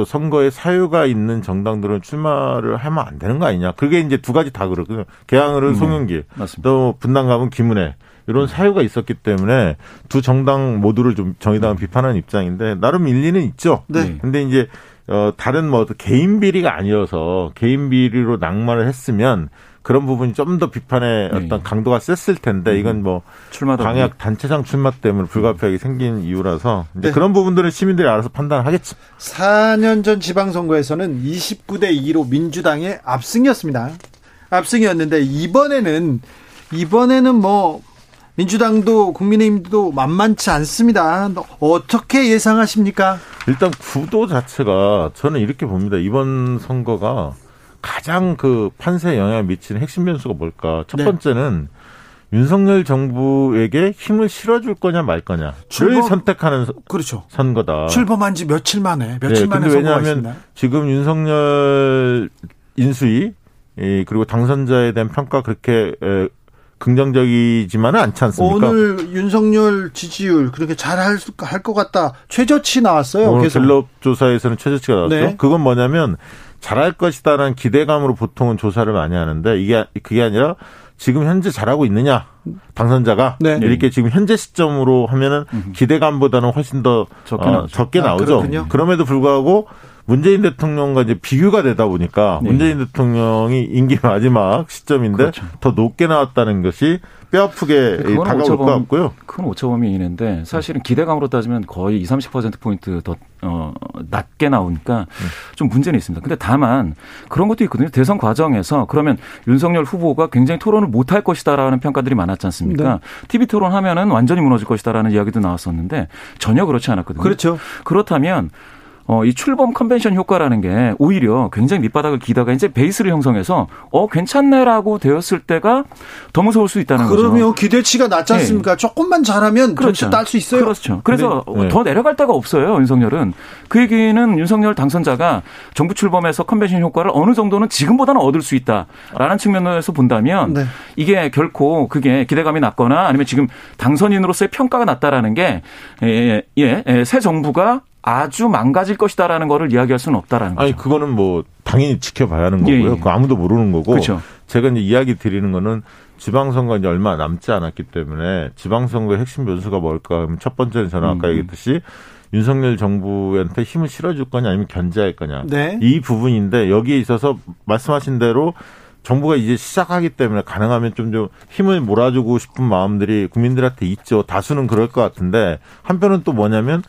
Speaker 5: 선거에 사유가 있는 정당들은 출마를 하면 안 되는 거 아니냐. 그게 이제 두 가지 다 그렇거든요. 개항을은
Speaker 6: 음,
Speaker 5: 송영길,
Speaker 6: 맞습니다.
Speaker 5: 또 분당갑은 김은혜 이런 사유가 있었기 때문에 두 정당 모두를 좀 정의당은 비판하는 입장인데 나름 일리는 있죠.
Speaker 1: 네.
Speaker 5: 근데 이제 어 다른 뭐 개인 비리가 아니어서 개인 비리로 낙마를 했으면 그런 부분이 좀 더 비판의
Speaker 6: 네.
Speaker 5: 어떤 강도가 셌을 텐데 이건 뭐
Speaker 6: 출마다
Speaker 5: 광역 단체장 출마 때문에 불가피하게 생긴 이유라서 이제
Speaker 1: 네.
Speaker 5: 그런 부분들은 시민들이 알아서 판단하겠죠.
Speaker 1: 4년 전 지방선거에서는 29대 2로 민주당의 압승이었습니다. 압승이었는데 이번에는 이번에는 뭐 민주당도 국민의힘도 만만치 않습니다. 어떻게 예상하십니까?
Speaker 5: 일단 구도 자체가 저는 이렇게 봅니다. 이번 선거가 가장 그 판세에 영향을 미치는 핵심 변수가 뭘까? 첫
Speaker 1: 네.
Speaker 5: 번째는 윤석열 정부에게 힘을 실어줄 거냐 말 거냐를
Speaker 1: 출범-
Speaker 5: 선택하는 서-
Speaker 1: 그렇죠.
Speaker 5: 선거다.
Speaker 1: 출범한 지 며칠 만에 며칠
Speaker 5: 네,
Speaker 1: 만에
Speaker 5: 왜냐하면. 지금 윤석열 인수위 이, 그리고 당선자에 대한 평가 그렇게 에, 긍정적이지만은 않지 않습니까?
Speaker 1: 오늘 윤석열 지지율 그렇게 잘할 것 같다. 최저치 나왔어요.
Speaker 5: 오늘
Speaker 1: 계속.
Speaker 5: 갤럽 조사에서는 최저치가 나왔죠.
Speaker 1: 네.
Speaker 5: 그건 뭐냐면 잘할 것이다라는 기대감으로 보통은 조사를 많이 하는데 이게 그게 아니라 지금 현재 잘하고 있느냐 당선자가
Speaker 1: 네.
Speaker 5: 이렇게 지금 현재 시점으로 하면은 기대감보다는 훨씬 더
Speaker 6: 적게
Speaker 5: 어,
Speaker 6: 나오죠.
Speaker 5: 적게
Speaker 1: 아,
Speaker 5: 나오죠.
Speaker 1: 그렇군요.
Speaker 5: 그럼에도 불구하고 문재인 대통령과 이제 비교가 되다 보니까
Speaker 6: 네.
Speaker 5: 문재인 대통령이 임기 마지막 시점인데
Speaker 6: 그렇죠.
Speaker 5: 더 높게 나왔다는 것이 뼈 아프게
Speaker 6: 그건
Speaker 5: 다가올 것
Speaker 6: 오차범-
Speaker 5: 같고요.
Speaker 6: 큰 오차범위 이내인데 사실은 기대감으로 따지면 거의 20, 30%포인트 더, 어, 낮게 나오니까 좀 문제는 있습니다. 근데 다만 그런 것도 있거든요. 대선 과정에서 그러면 윤석열 후보가 굉장히 토론을 못 할 것이다라는 평가들이 많았지 않습니까? TV 토론 하면은 완전히 무너질 것이다라는 이야기도 나왔었는데 전혀 그렇지 않았거든요.
Speaker 1: 그렇죠.
Speaker 6: 그렇다면 어, 이 출범 컨벤션 효과라는 게 오히려 굉장히 밑바닥을 기다가 이제 베이스를 형성해서 어, 괜찮네라고 되었을 때가 더 무서울 수 있다는 거죠.
Speaker 1: 그러면 기대치가 낮지 않습니까? 조금만 잘하면 점수 딸수 있어요.
Speaker 6: 그렇죠. 그래서
Speaker 5: 네.
Speaker 6: 더 내려갈 데가 없어요, 윤석열은. 그 얘기는 윤석열 당선자가 정부 출범해서 컨벤션 효과를 어느 정도는 지금보다는 얻을 수 있다라는 측면에서 본다면
Speaker 1: 네.
Speaker 6: 이게 결코 그게 기대감이 낮거나 아니면 지금 당선인으로서의 평가가 낮다라는 게 예, 예, 예, 새 정부가 아주 망가질 것이다라는 거를 이야기할 수는 없다라는 거죠.
Speaker 5: 아니 그거는 뭐 당연히 지켜봐야 하는
Speaker 6: 예,
Speaker 5: 거고요.
Speaker 6: 예.
Speaker 5: 그거 아무도 모르는 거고.
Speaker 6: 그렇죠.
Speaker 5: 제가 이제 이야기 드리는 거는 지방선거 이제 얼마 남지 않았기 때문에 지방선거의 핵심 변수가 뭘까 하면 첫 번째는 저는 아까
Speaker 6: 음.
Speaker 5: 얘기했듯이 윤석열 정부한테 힘을 실어줄 거냐 아니면 견제할 거냐.
Speaker 1: 네.
Speaker 5: 이 부분인데 여기에 있어서 말씀하신 대로 정부가 이제 시작하기 때문에 가능하면 좀 좀 힘을 몰아주고 싶은 마음들이 국민들한테 있죠. 다수는 그럴 것 같은데 한편은 또 뭐냐면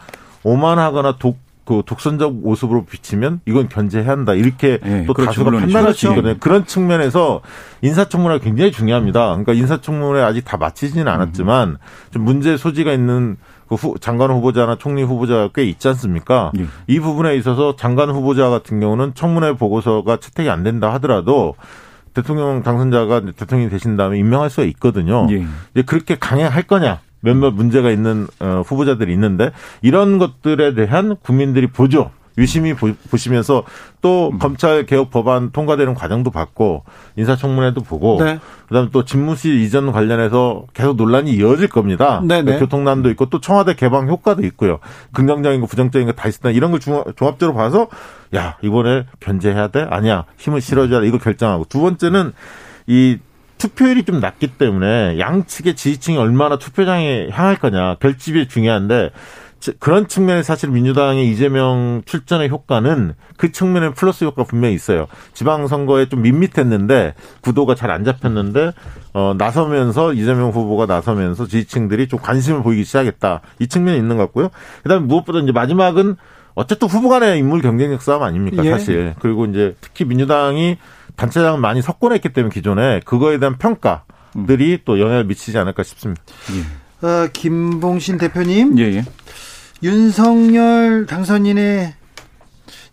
Speaker 5: 오만하거나 독, 그 독선적 모습으로 비치면 이건 견제해야 한다. 이렇게
Speaker 6: 예,
Speaker 5: 또
Speaker 6: 그렇죠.
Speaker 5: 다수가. 판단할 수
Speaker 6: 그렇죠.
Speaker 5: 있거든요. 그런 측면에서 인사청문회가 굉장히 중요합니다. 그러니까 인사청문회 아직 다 마치지는 않았지만 좀 문제 소지가 있는 그 후, 장관 후보자나 총리 후보자가 꽤 있지 않습니까?
Speaker 6: 예.
Speaker 5: 이 부분에 있어서 장관 후보자 같은 경우는 청문회 보고서가 채택이 안 된다 하더라도 대통령 당선자가 대통령이 되신 다음에 임명할 수가 있거든요.
Speaker 6: 예.
Speaker 5: 이제 그렇게 강행할 거냐? 몇몇 문제가 있는 어, 후보자들이 있는데 이런 것들에 대한 국민들이 보죠. 유심히 보, 시면서 또 검찰 개혁 법안 통과되는 과정도 봤고 인사청문회도 보고
Speaker 1: 네.
Speaker 5: 그다음에 또 집무실 이전 관련해서 계속 논란이 이어질 겁니다.
Speaker 1: 네네.
Speaker 5: 그러니까 교통난도 있고 또 청와대 개방 효과도 있고요. 긍정적인 거 부정적인 거 다 있었다. 이런 걸 종합- 종합적으로 봐서 야 이번에 견제해야 돼? 아니야 힘을 실어줘야 돼. 이거 결정하고 두 번째는 이 투표율이 좀 낮기 때문에 양측의 지지층이 얼마나 투표장에 향할 거냐 결집이 중요한데 저- 그런 측면에 사실 민주당의 이재명 출전의 효과는 그 측면에 플러스 효과 분명히 있어요. 지방선거에 좀 밋밋했는데 구도가 잘 안 잡혔는데 어 나서면서 이재명 후보가 나서면서 지지층들이 좀 관심을 보이기 시작했다. 이 측면이 있는 것 같고요. 그다음에 무엇보다 이제 마지막은 어쨌든 후보 간의 인물 경쟁력 싸움 아닙니까
Speaker 1: 예.
Speaker 5: 사실. 그리고 이제 특히 민주당이 단체장을 많이 석권했기 때문에 기존에 그거에 대한 평가들이 또 영향을 미치지 않을까 싶습니다.
Speaker 1: 어, 김봉신 대표님,
Speaker 6: 예, 예.
Speaker 1: 윤석열 당선인의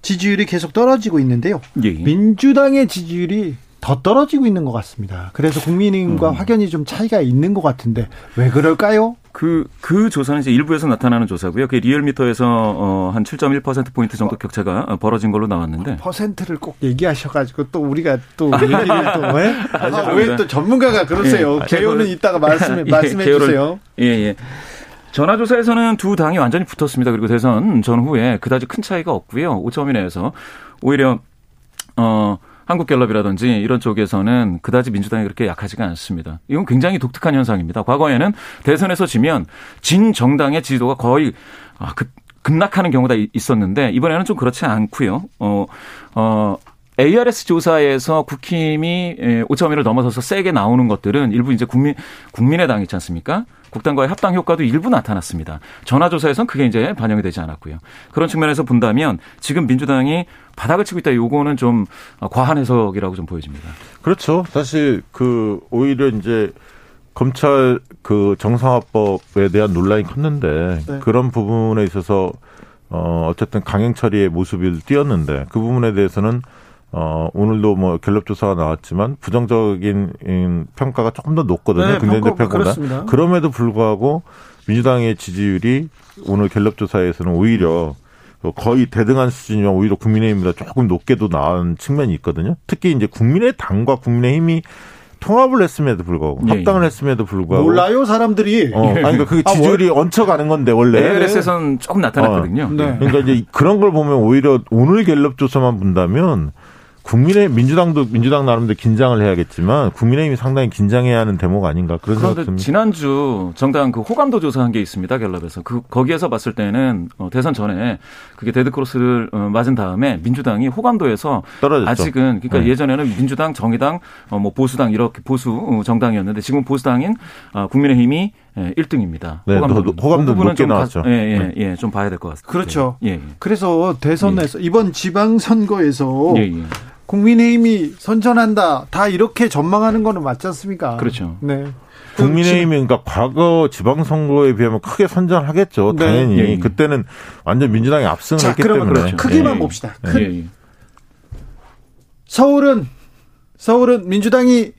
Speaker 1: 지지율이 계속 떨어지고 있는데요.
Speaker 6: 예, 예.
Speaker 1: 민주당의 지지율이 더 떨어지고 있는 것 같습니다. 그래서 국민의힘과 확연히 좀 차이가 있는 것 같은데 왜 그럴까요?
Speaker 6: 그, 그 조사는 이제 일부에서 나타나는 조사고요. 그 리얼미터에서 어, 한 7.1%포인트 정도 격차가 어, 벌어진 걸로 나왔는데.
Speaker 1: 퍼센트를 꼭 얘기하셔가지고 또 우리가 또 얘기를 또 왜? 아,
Speaker 6: 죄송합니다.
Speaker 1: 왜또 전문가가 그러세요?
Speaker 6: 예.
Speaker 1: 개요는 이따가 말씀
Speaker 6: 예,
Speaker 1: 말씀해
Speaker 6: 개요를-
Speaker 1: 주세요.
Speaker 6: 예, 예. 전화조사에서는 두 당이 완전히 붙었습니다. 그리고 대선 전후에 그다지 큰 차이가 없고요. 5점 이 내에서 오히려 어 한국갤럽이라든지 이런 쪽에서는 그다지 민주당이 그렇게 약하지가 않습니다. 이건 굉장히 독특한 현상입니다. 과거에는 대선에서 지면 진 정당의 지지도가 거의 아, 급, 급락하는 경우가 이- 있었는데 이번에는 좀 그렇지 않고요. 어, 어, ARS 조사에서 국힘이 5.1을 넘어서서 세게 나오는 것들은 일부 이제 국민 국민의당 있지 않습니까? 국당과의 합당 효과도 일부 나타났습니다. 전화조사에선 그게 이제 반영이 되지 않았고요. 그런 측면에서 본다면 지금 민주당이 바닥을 치고 있다. 요거는 좀 과한 해석이라고 좀 보여집니다.
Speaker 5: 그렇죠. 사실 그 오히려 이제 검찰 그 정상화법에 대한 논란이 컸는데
Speaker 1: 네.
Speaker 5: 그런 부분에 있어서 어 어쨌든 강행 처리의 모습을 띄었는데 그 부분에 대해서는 어 오늘도 뭐 갤럽 조사가 나왔지만 부정적인 음, 평가가 조금 더 높거든요.
Speaker 1: 네,
Speaker 5: 긍정적
Speaker 1: 평가-
Speaker 5: 평가보다.
Speaker 1: 그렇습니다.
Speaker 5: 그럼에도 불구하고 민주당의 지지율이 오늘 갤럽 조사에서는 오히려 거의 대등한 수준이면 오히려 국민의힘보다 조금 높게도 나온 측면이 있거든요. 특히 이제 국민의당과 국민의힘이 통합을 했음에도 불구하고
Speaker 6: 예,
Speaker 5: 합당을
Speaker 6: 예.
Speaker 5: 했음에도 불구하고
Speaker 1: 몰라요 사람들이.
Speaker 5: 어, 아니 그러니까 그게
Speaker 1: 아,
Speaker 5: 지지율이 얹혀가는 건데 원래
Speaker 6: ARS에선 조금 나타났거든요.
Speaker 1: 네.
Speaker 5: 그러니까 이제 그런 걸 보면 오히려 오늘 갤럽 조사만 본다면 국민의 민주당도 민주당 나름대로 긴장을 해야겠지만 국민의힘이 상당히 긴장해야 하는 대목 아닌가 그런 생각
Speaker 6: 그런데
Speaker 5: 듭니다.
Speaker 6: 지난주 정당 그 호감도 조사한 게 있습니다 갤럽에서 그 거기에서 봤을 때는 어, 대선 전에 그게 데드 크로스를 어, 맞은 다음에 민주당이 호감도에서
Speaker 5: 떨어졌죠.
Speaker 6: 아직은 그러니까
Speaker 5: 네.
Speaker 6: 예전에는 민주당, 정의당, 어, 뭐 보수당 이렇게 보수 어, 정당이었는데 지금 보수당인 어, 국민의힘이 예, 1등입니다.
Speaker 5: 네, 더- 호감도 높게 나왔죠.
Speaker 6: 예, 예,
Speaker 5: 네.
Speaker 6: 예, 좀 봐야 될 것 같습니다.
Speaker 1: 그렇죠.
Speaker 6: 예, 예.
Speaker 1: 그래서 대선에서 이번 지방선거에서
Speaker 6: 예, 예.
Speaker 1: 국민의힘이 선전한다 다 이렇게 전망하는 거는 맞지 않습니까?
Speaker 6: 그렇죠.
Speaker 1: 네.
Speaker 5: 국민의힘이 그러니까 과거 지방선거에 비하면 크게 선전하겠죠.
Speaker 1: 네.
Speaker 5: 당연히
Speaker 6: 예, 예.
Speaker 5: 그때는 완전 민주당이 압승을
Speaker 1: 자,
Speaker 5: 했기
Speaker 1: 그러면
Speaker 5: 때문에
Speaker 1: 크기만
Speaker 5: 예.
Speaker 1: 봅시다.
Speaker 6: 예, 예.
Speaker 1: 서울은 서울은 민주당이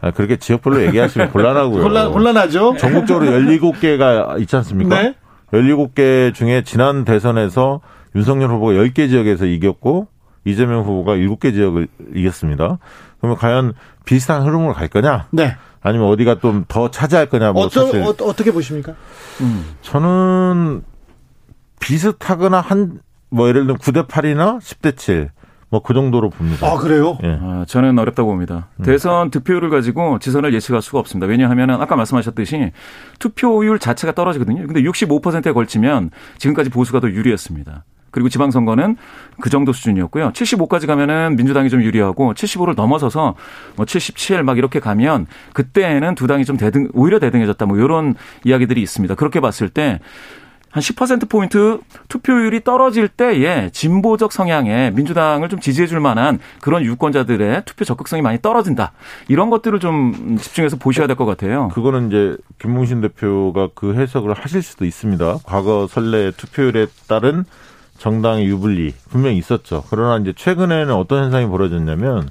Speaker 5: 아, 그렇게 지역별로 얘기하시면 곤란하고요.
Speaker 1: 곤란, 곤란하죠.
Speaker 5: 전국적으로 17개가 있지 않습니까?
Speaker 1: 네.
Speaker 5: 17개 중에 지난 대선에서 윤석열 후보가 10개 지역에서 이겼고 이재명 후보가 7개 지역을 이겼습니다. 그러면 과연 비슷한 흐름으로 갈 거냐?
Speaker 1: 네.
Speaker 5: 아니면 어디가 좀 더 차지할 거냐? 뭐
Speaker 1: 어떠,
Speaker 5: 사실
Speaker 1: 어, 어떻게 보십니까?
Speaker 5: 저는 비슷하거나 한 뭐 예를 들면 9대 8이나 10대 7. 뭐그 정도로 봅니다.
Speaker 1: 아, 그래요?
Speaker 5: 예.
Speaker 6: 아, 저는 어렵다고 봅니다. 대선 득표율을 가지고 지선을 예측할 수가 없습니다. 왜냐하면 아까 말씀하셨듯이 투표율 자체가 떨어지거든요. 근데 65%에 걸치면 지금까지 보수가 더 유리했습니다. 그리고 지방선거는 그 정도 수준이었고요. 75까지 가면은 민주당이 좀 유리하고 75를 넘어서서 뭐 77 막 이렇게 가면 그때는 두 당이 좀 대등, 오히려 대등해졌다 뭐 이런 이야기들이 있습니다. 그렇게 봤을 때 한 10%포인트 투표율이 떨어질 때에 진보적 성향의 민주당을 좀 지지해 줄 만한 그런 유권자들의 투표 적극성이 많이 떨어진다. 이런 것들을 좀 집중해서 보셔야 될 것 같아요.
Speaker 5: 그거는 이제 김봉신 대표가 그 해석을 하실 수도 있습니다. 과거 선례 투표율에 따른 정당의 유불리 분명히 있었죠. 그러나 이제 최근에는 어떤 현상이 벌어졌냐면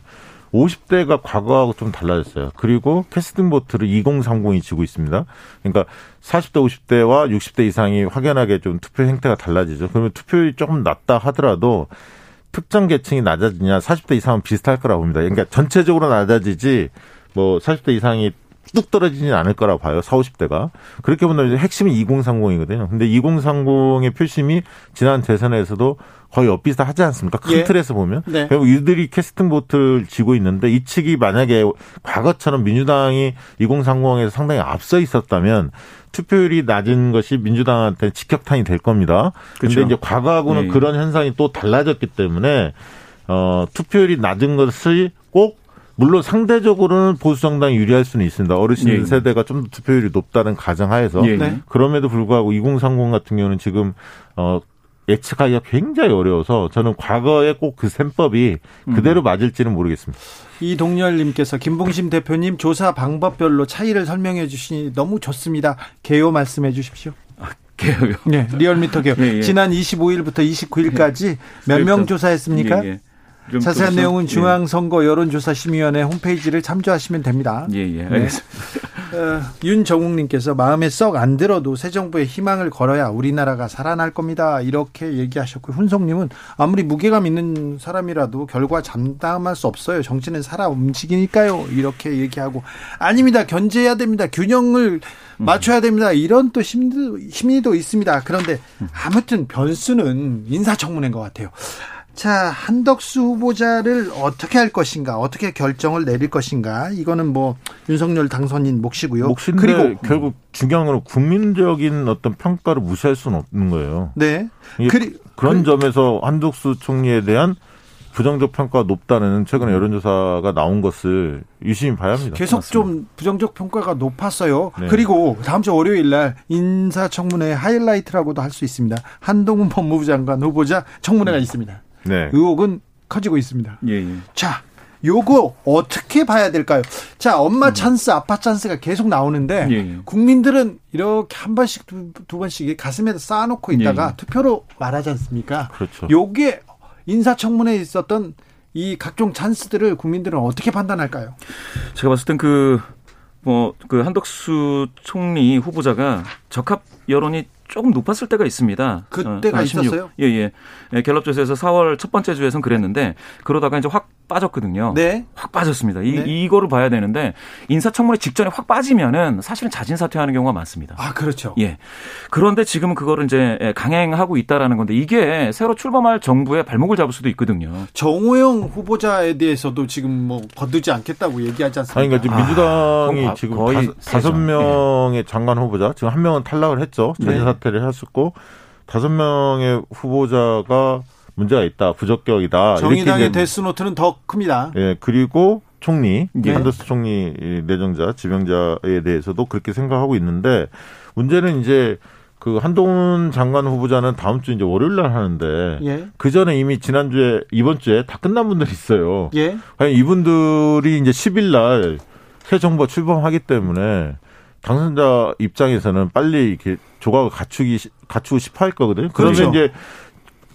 Speaker 5: 50대가 과거하고 좀 달라졌어요. 그리고 캐스팅 보트를 2030이 지고 있습니다. 그러니까 40대, 50대와 60대 이상이 확연하게 좀 투표 행태가 달라지죠. 그러면 투표율이 조금 낮다 하더라도 특정 계층이 낮아지냐 40대 이상은 비슷할 거라고 봅니다. 그러니까 전체적으로 낮아지지 뭐 40대 이상이 뚝 떨어지지는 않을 거라고 봐요. 40, 50대가. 그렇게 본다면 핵심이 2030이거든요. 근데 2030의 표심이 지난 대선에서도 거의 엇비슷 하지 않습니까? 큰
Speaker 1: 예.
Speaker 5: 틀에서 보면.
Speaker 1: 네.
Speaker 5: 결국 이들이 캐스팅 보트를 쥐고 있는데 이 측이 만약에 과거처럼 민주당이 2030에서 상당히 앞서 있었다면 투표율이 낮은 것이 민주당한테 직격탄이 될 겁니다. 근데
Speaker 6: 그렇죠.
Speaker 5: 이제 과거하고는
Speaker 6: 예.
Speaker 5: 그런 현상이 또 달라졌기 때문에 어 투표율이 낮은 것이 꼭 물론 상대적으로는 보수 정당이 유리할 수는 있습니다. 어르신
Speaker 6: 예.
Speaker 5: 세대가 좀더 투표율이 높다는 가정하에서
Speaker 6: 예.
Speaker 1: 네.
Speaker 5: 그럼에도 불구하고 2030 같은 경우는 지금 어 예측하기가 굉장히 어려워서 저는 과거의 꼭그 셈법이
Speaker 6: 음.
Speaker 5: 그대로 맞을지는 모르겠습니다.
Speaker 1: 이동열님께서 김봉심 대표님 조사 방법별로 차이를 설명해 주시니 너무 좋습니다. 개요 말씀해 주십시오.
Speaker 6: 개요.
Speaker 1: 네, 리얼미터 개요.
Speaker 6: 예, 예.
Speaker 1: 지난 25일부터 29일까지 몇명
Speaker 6: 그렇죠.
Speaker 1: 조사했습니까?
Speaker 6: 예, 예. 좀
Speaker 1: 자세한
Speaker 6: 또
Speaker 1: 내용은
Speaker 6: 예.
Speaker 1: 중앙선거 여론조사심의위원회 홈페이지를 참조하시면 됩니다.
Speaker 6: 예, 예.
Speaker 1: 네.
Speaker 6: 알겠습니다.
Speaker 1: 어, 윤정욱님께서 마음에 썩 안 들어도 새 정부에 희망을 걸어야 우리나라가 살아날 겁니다. 이렇게 얘기하셨고 훈성님은 아무리 무게감 있는 사람이라도 결과 장담할 수 없어요. 정치는 살아 움직이니까요. 이렇게 얘기하고 아닙니다. 견제해야 됩니다. 균형을 맞춰야 됩니다. 이런 또 심리도, 심리도 있습니다. 그런데 아무튼 변수는 인사청문회인 것 같아요. 자, 한덕수 후보자를 어떻게 할 것인가, 어떻게 결정을 내릴 것인가, 이거는 뭐 윤석열 당선인 몫이고요.
Speaker 5: 몫인데
Speaker 1: 그리고
Speaker 5: 결국 중요한 건 국민적인 어떤 평가를 무시할 수는 없는 거예요.
Speaker 1: 네, 그리
Speaker 5: 그런
Speaker 1: 그-
Speaker 5: 점에서 한덕수 총리에 대한 부정적 평가가 높다는 최근에 여론조사가 나온 것을 유심히 봐야 합니다.
Speaker 1: 계속 좀 부정적 평가가 높았어요.
Speaker 5: 네.
Speaker 1: 그리고 다음 주 월요일 날 인사청문회 하이라이트라고도 할 수 있습니다. 한동훈 법무부 장관 후보자 청문회가 있습니다.
Speaker 5: 네.
Speaker 1: 의혹은 커지고 있습니다.
Speaker 6: 예, 예.
Speaker 1: 자, 요거 어떻게 봐야 될까요? 자, 엄마 찬스, 아빠 찬스가 계속 나오는데
Speaker 6: 예, 예.
Speaker 1: 국민들은 이렇게 한 번씩 두, 두 번씩 가슴에다 쌓아놓고 있다가
Speaker 6: 예, 예.
Speaker 1: 투표로 말하지 않습니까?
Speaker 5: 그렇죠.
Speaker 1: 요게 인사청문회에 있었던 이 각종 찬스들을 국민들은 어떻게 판단할까요?
Speaker 6: 제가 봤을 땐 그, 뭐, 그 한덕수 총리 후보자가 적합 여론이 조금 높았을 때가 있습니다.
Speaker 1: 그때가
Speaker 6: 어, 16.
Speaker 1: 있었어요?
Speaker 6: 예, 예. 예, 갤럽 조사에서 4월 첫 번째 주에선 그랬는데 그러다가 이제 확 빠졌거든요.
Speaker 1: 네.
Speaker 6: 확 빠졌습니다. 이,
Speaker 1: 네.
Speaker 6: 이거를 봐야 되는데 인사청문회 직전에 확 빠지면은 사실은 자진 사퇴하는 경우가 많습니다.
Speaker 1: 아, 그렇죠.
Speaker 6: 예. 그런데 지금은 그거를 이제 강행하고 있다라는 건데 이게 새로 출범할 정부의 발목을 잡을 수도 있거든요.
Speaker 1: 정호영 후보자에 대해서도 지금 뭐 거두지 않겠다고 얘기하지 않습니까?
Speaker 5: 아니, 그러니까 지금 민주당이
Speaker 6: 그건
Speaker 5: 지금
Speaker 6: 거의
Speaker 5: 다섯,
Speaker 6: 세죠.
Speaker 5: 명의 장관 후보자, 지금 한 명은 탈락을 했죠.
Speaker 1: 네.
Speaker 5: 자진 사퇴를 했었고, 다섯 명의 후보자가 문제가 있다, 부적격이다.
Speaker 1: 정의당의 데스노트는 더 큽니다.
Speaker 5: 예, 그리고 총리,
Speaker 1: 예.
Speaker 5: 한더스 총리 내정자, 지명자에 대해서도 그렇게 생각하고 있는데, 문제는 이제 그 한동훈 장관 후보자는 다음 주 이제 월요일 날 하는데,
Speaker 1: 예.
Speaker 5: 그 전에 이미 지난주에, 이번 주에 다 끝난 분들이 있어요.
Speaker 1: 예.
Speaker 5: 과연 이분들이 이제 10일 날 새 정부가 출범하기 때문에 당선자 입장에서는 빨리 이렇게 조각을 갖추기, 갖추고 싶어 할 거거든요. 그러면
Speaker 1: 그렇죠.
Speaker 5: 이제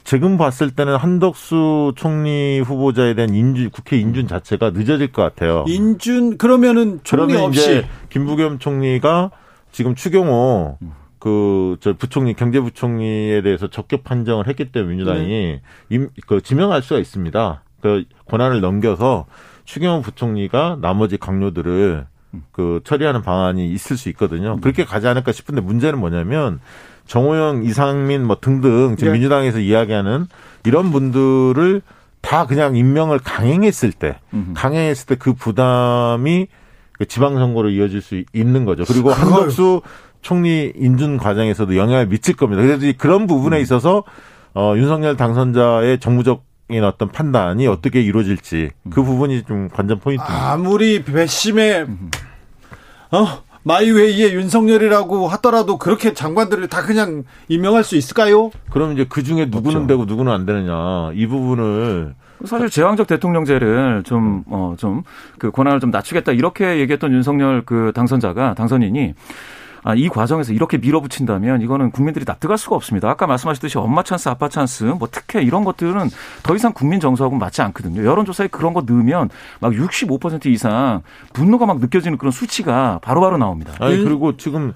Speaker 5: 지금 봤을 때는 한덕수 총리 후보자에 대한 인준, 국회 인준 자체가 늦어질 것 같아요.
Speaker 1: 인준 그러면은 총리
Speaker 5: 그러면
Speaker 1: 없이
Speaker 5: 이제 김부겸 총리가 지금 추경호 그저 부총리 경제부총리에 대해서 적격 판정을 했기 때문에 민주당이
Speaker 1: 네.
Speaker 5: 임, 그 지명할 수가 있습니다. 그 권한을 넘겨서 추경호 부총리가 나머지 강요들을 그 처리하는 방안이 있을 수 있거든요. 그렇게 가지 않을까 싶은데 문제는 뭐냐면 정호영, 이상민 뭐 등등 지금
Speaker 1: 네.
Speaker 5: 민주당에서 이야기하는 이런 분들을 다 그냥 임명을 강행했을 때, 강행했을 때 그 부담이 그 지방선거로 이어질 수 있는 거죠. 그리고
Speaker 1: 그걸-
Speaker 5: 한덕수 총리 인준 과정에서도 영향을 미칠 겁니다. 그래서 이 그런 부분에 있어서 어, 윤석열 당선자의 정무적 인 어떤 판단이 어떻게 이루어질지 그 부분이 좀 관전 포인트입니다.
Speaker 1: 아무리 배심의 어 마이웨이의 윤석열이라고 하더라도 그렇게 장관들을 다 그냥 임명할 수 있을까요?
Speaker 5: 그럼 이제 그 중에 누구는
Speaker 6: 없죠.
Speaker 5: 되고 누구는 안 되느냐 이 부분을
Speaker 6: 사실 제왕적 대통령제를 좀, 어, 좀, 그 권한을 좀 낮추겠다 이렇게 얘기했던 윤석열 그 당선자가, 당선인이 아, 이 과정에서 이렇게 밀어붙인다면 이거는 국민들이 납득할 수가 없습니다. 아까 말씀하셨듯이 엄마 찬스, 아빠 찬스, 뭐 특혜 이런 것들은 더 이상 국민 정서하고는 맞지 않거든요. 여론조사에 그런 거 넣으면 막 65% 이상 분노가 막 느껴지는 그런 수치가 바로바로 나옵니다.
Speaker 5: 아니 그리고 지금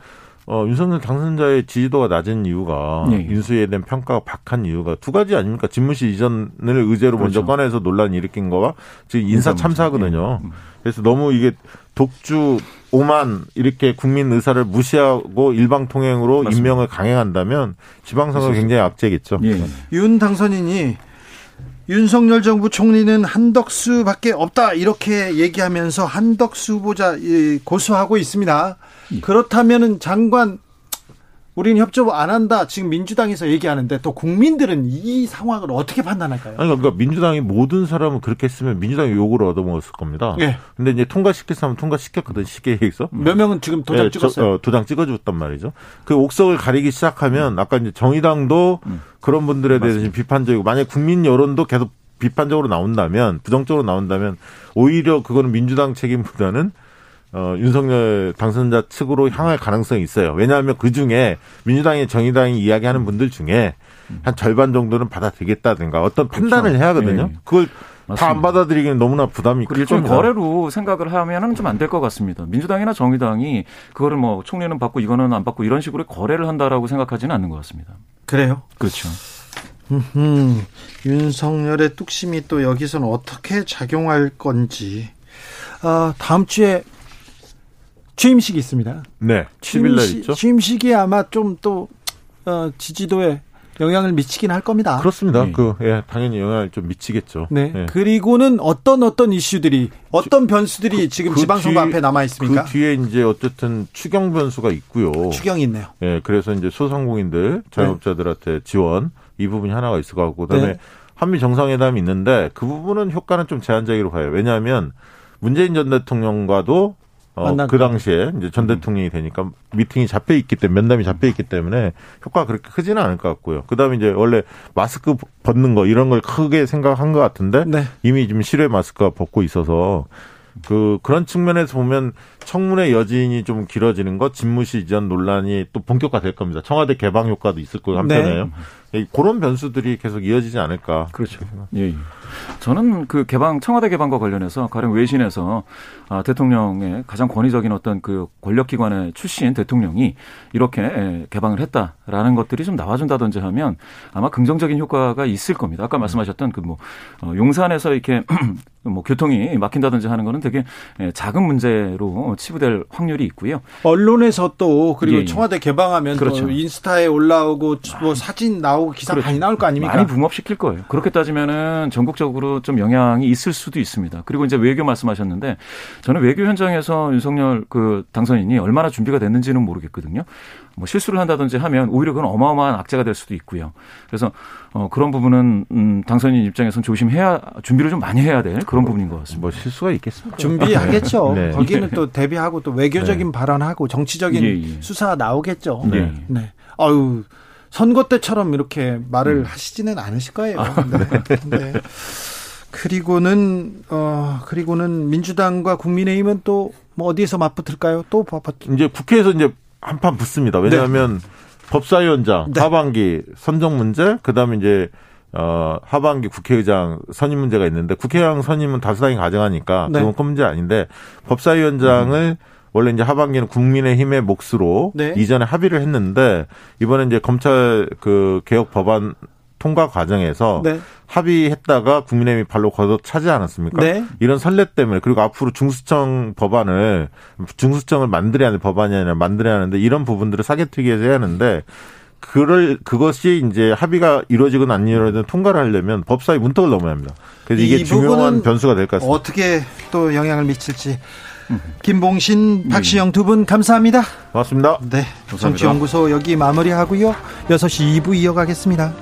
Speaker 5: 어, 윤석열 당선자의 지지도가 낮은 이유가
Speaker 6: 예, 예.
Speaker 5: 인수에 대한 평가가 박한 이유가 두 가지 아닙니까? 집무실 이전을 의제로 먼저
Speaker 6: 그렇죠.
Speaker 5: 꺼내서 논란 일으킨 거와 지금 인사. 참사거든요.
Speaker 6: 예. 음.
Speaker 5: 그래서 너무 이게 독주 오만 이렇게 국민 의사를 무시하고 일방 통행으로
Speaker 6: 맞습니다.
Speaker 5: 임명을 강행한다면 지방선거 굉장히 악재겠죠.
Speaker 6: 예.
Speaker 1: 윤 당선인이 윤석열 정부 총리는 한덕수밖에 없다 이렇게 얘기하면서 한덕수 후보자 예, 고수하고 있습니다. 그렇다면은 장관 우리는 협조 안 한다 지금 민주당에서 얘기하는데 또 국민들은 이 상황을 어떻게 판단할까요?
Speaker 5: 아니 그러니까 민주당이 모든 사람을 그렇게 했으면 민주당이 욕을 얻어먹었을 겁니다.
Speaker 1: 예.
Speaker 5: 근데 이제 통과시킬 사람은 통과시켰거든 시계에서.
Speaker 1: 몇 명은 지금 도장
Speaker 5: 예,
Speaker 1: 찍었어요.
Speaker 5: 저, 어, 도장 찍어줬단 말이죠. 그 옥석을 가리기 시작하면 아까 이제 정의당도 그런 분들에 대해서 지금 비판적이고 만약 국민 여론도 계속 비판적으로 나온다면 부정적으로 나온다면 오히려 그거는 민주당 책임보다는 어, 윤석열 당선자 측으로 향할 가능성이 있어요. 왜냐하면 그 중에 민주당이 정의당이 이야기하는 분들 중에 한 절반 정도는 받아들이겠다든가 어떤 판단을 해야 하거든요.
Speaker 6: 예.
Speaker 5: 그걸 다 안. 받아들이기는 너무나 부담이 클
Speaker 6: 일종. 거래로 생각을 하면은 좀 안 될 것 같습니다. 민주당이나 정의당이 그거를 뭐 총리는 받고 이거는 안 받고 이런 식으로 거래를 한다라고 생각하지는 않는 것 같습니다.
Speaker 1: 그래요?
Speaker 6: 그렇죠.
Speaker 1: 음, 윤석열의 뚝심이 또 여기서는 어떻게 작용할 건지. 아, 다음 주에 취임식이 있습니다.
Speaker 5: 네. 10일 날 있죠.
Speaker 1: 취임식이 아마 좀또 어, 지지도에 영향을 미치긴 할 겁니다.
Speaker 5: 그렇습니다.
Speaker 6: 네.
Speaker 5: 그, 예, 당연히 영향을 좀 미치겠죠.
Speaker 1: 네.
Speaker 5: 예.
Speaker 1: 그리고는 어떤 어떤 이슈들이 어떤 변수들이 지금
Speaker 5: 그
Speaker 1: 지방선거
Speaker 5: 뒤-
Speaker 1: 앞에 남아 있습니까?
Speaker 5: 그 뒤에 이제 어쨌든 추경 변수가 있고요.
Speaker 1: 추경이 있네요.
Speaker 5: 예, 그래서 이제 소상공인들, 자영업자들한테 지원 이 부분이 하나가 있을 것 같고, 그 다음에
Speaker 1: 네.
Speaker 5: 한미 정상회담이 있는데 그 부분은 효과는 좀 제한적으로 봐요. 왜냐하면 문재인 전 대통령과도 어. 그 당시에 이제 전 대통령이 되니까 미팅이 잡혀 있기 때문에 면담이 잡혀 있기 때문에 효과가 그렇게 크지는 않을 것 같고요. 그다음에 이제 원래 마스크 벗는 거 이런 걸 크게 생각한 것 같은데
Speaker 1: 네.
Speaker 5: 이미 지금 실외 마스크가 벗고 있어서 그 그런 측면에서 보면 청문회 여진이 좀 길어지는 것, 집무실 이전 논란이 또 본격화될 겁니다. 청와대 개방 효과도 있을 거고 한편에요. 그런 변수들이 계속 이어지지 않을까.
Speaker 6: 그렇죠. 예, 예. 저는 그 개방 청와대 개방과 관련해서 가령 외신에서 아, 대통령의 가장 권위적인 어떤 그 권력기관의 출신 대통령이 이렇게 개방을 했다라는 것들이 좀 나와준다든지 하면 아마 긍정적인 효과가 있을 겁니다. 아까 말씀하셨던 그 뭐 용산에서 이렇게 뭐 교통이 막힌다든지 하는 거는 되게 작은 문제로 치부될 확률이 있고요.
Speaker 1: 언론에서 또 그리고 예, 예. 청와대 개방하면 그렇죠. 또 인스타에 올라오고 뭐 사진 나오고 기사 그렇죠. 많이 나올 거 아닙니까?
Speaker 6: 많이 붕업시킬 거예요. 그렇게 따지면은 전국 적으로 좀 영향이 있을 수도 있습니다. 그리고 이제 외교 말씀하셨는데 저는 외교 현장에서 윤석열 그 당선인이 얼마나 준비가 됐는지는 모르겠거든요. 뭐 실수를 한다든지 하면 오히려 그건 어마어마한 악재가 될 수도 있고요. 그래서 어 그런 부분은 음 당선인 입장에서는 조심해야 준비를 좀 많이 해야 될 그런 부분인 것 같습니다.
Speaker 5: 뭐 실수가 있겠습니까?
Speaker 1: 준비하겠죠. 네. 거기는 또 대비하고 또 외교적인 네. 발언하고 정치적인 예, 예. 수사 나오겠죠. 네. 네. 아유 선거 때처럼 이렇게 말을 음. 하시지는 않으실 거예요. 아, 네. 네. 그리고는 어 그리고는 민주당과 국민의힘은 또 뭐 어디에서 맞붙을까요? 또
Speaker 5: 이제 국회에서 이제 한판 붙습니다. 왜냐하면 네. 법사위원장 네. 하반기 선정 문제, 그다음에 이제 어 하반기 국회의장 선임 문제가 있는데 국회의장 선임은 다수당이 가정하니까 네. 그건 큰 문제 아닌데 법사위원장을 음. 원래 이제 하반기는 국민의힘의 몫으로 네. 이전에 합의를 했는데 이번에 이제 검찰 그 개혁 법안 통과 과정에서 네. 합의했다가 국민의힘이 발로 걷어 차지 않았습니까? 네. 이런 선례 때문에 그리고 앞으로 중수청 법안을 중수청을 만들어야 하는 법안이 아니라 만들어야 하는데 이런 부분들을 사개특위에서 해야 하는데 그럴 그것이 이제 합의가 이루어지건 안 이루어지건 통과를 하려면 법사위 문턱을 넘어야 합니다. 그래서 이게 중요한 변수가 될 것 같습니다.
Speaker 1: 어떻게 또 영향을 미칠지 김봉신, 박시영 두 분 감사합니다.
Speaker 5: 고맙습니다.
Speaker 1: 네. 정치연구소 여기 마무리하고요. 6시 2부 이어가겠습니다.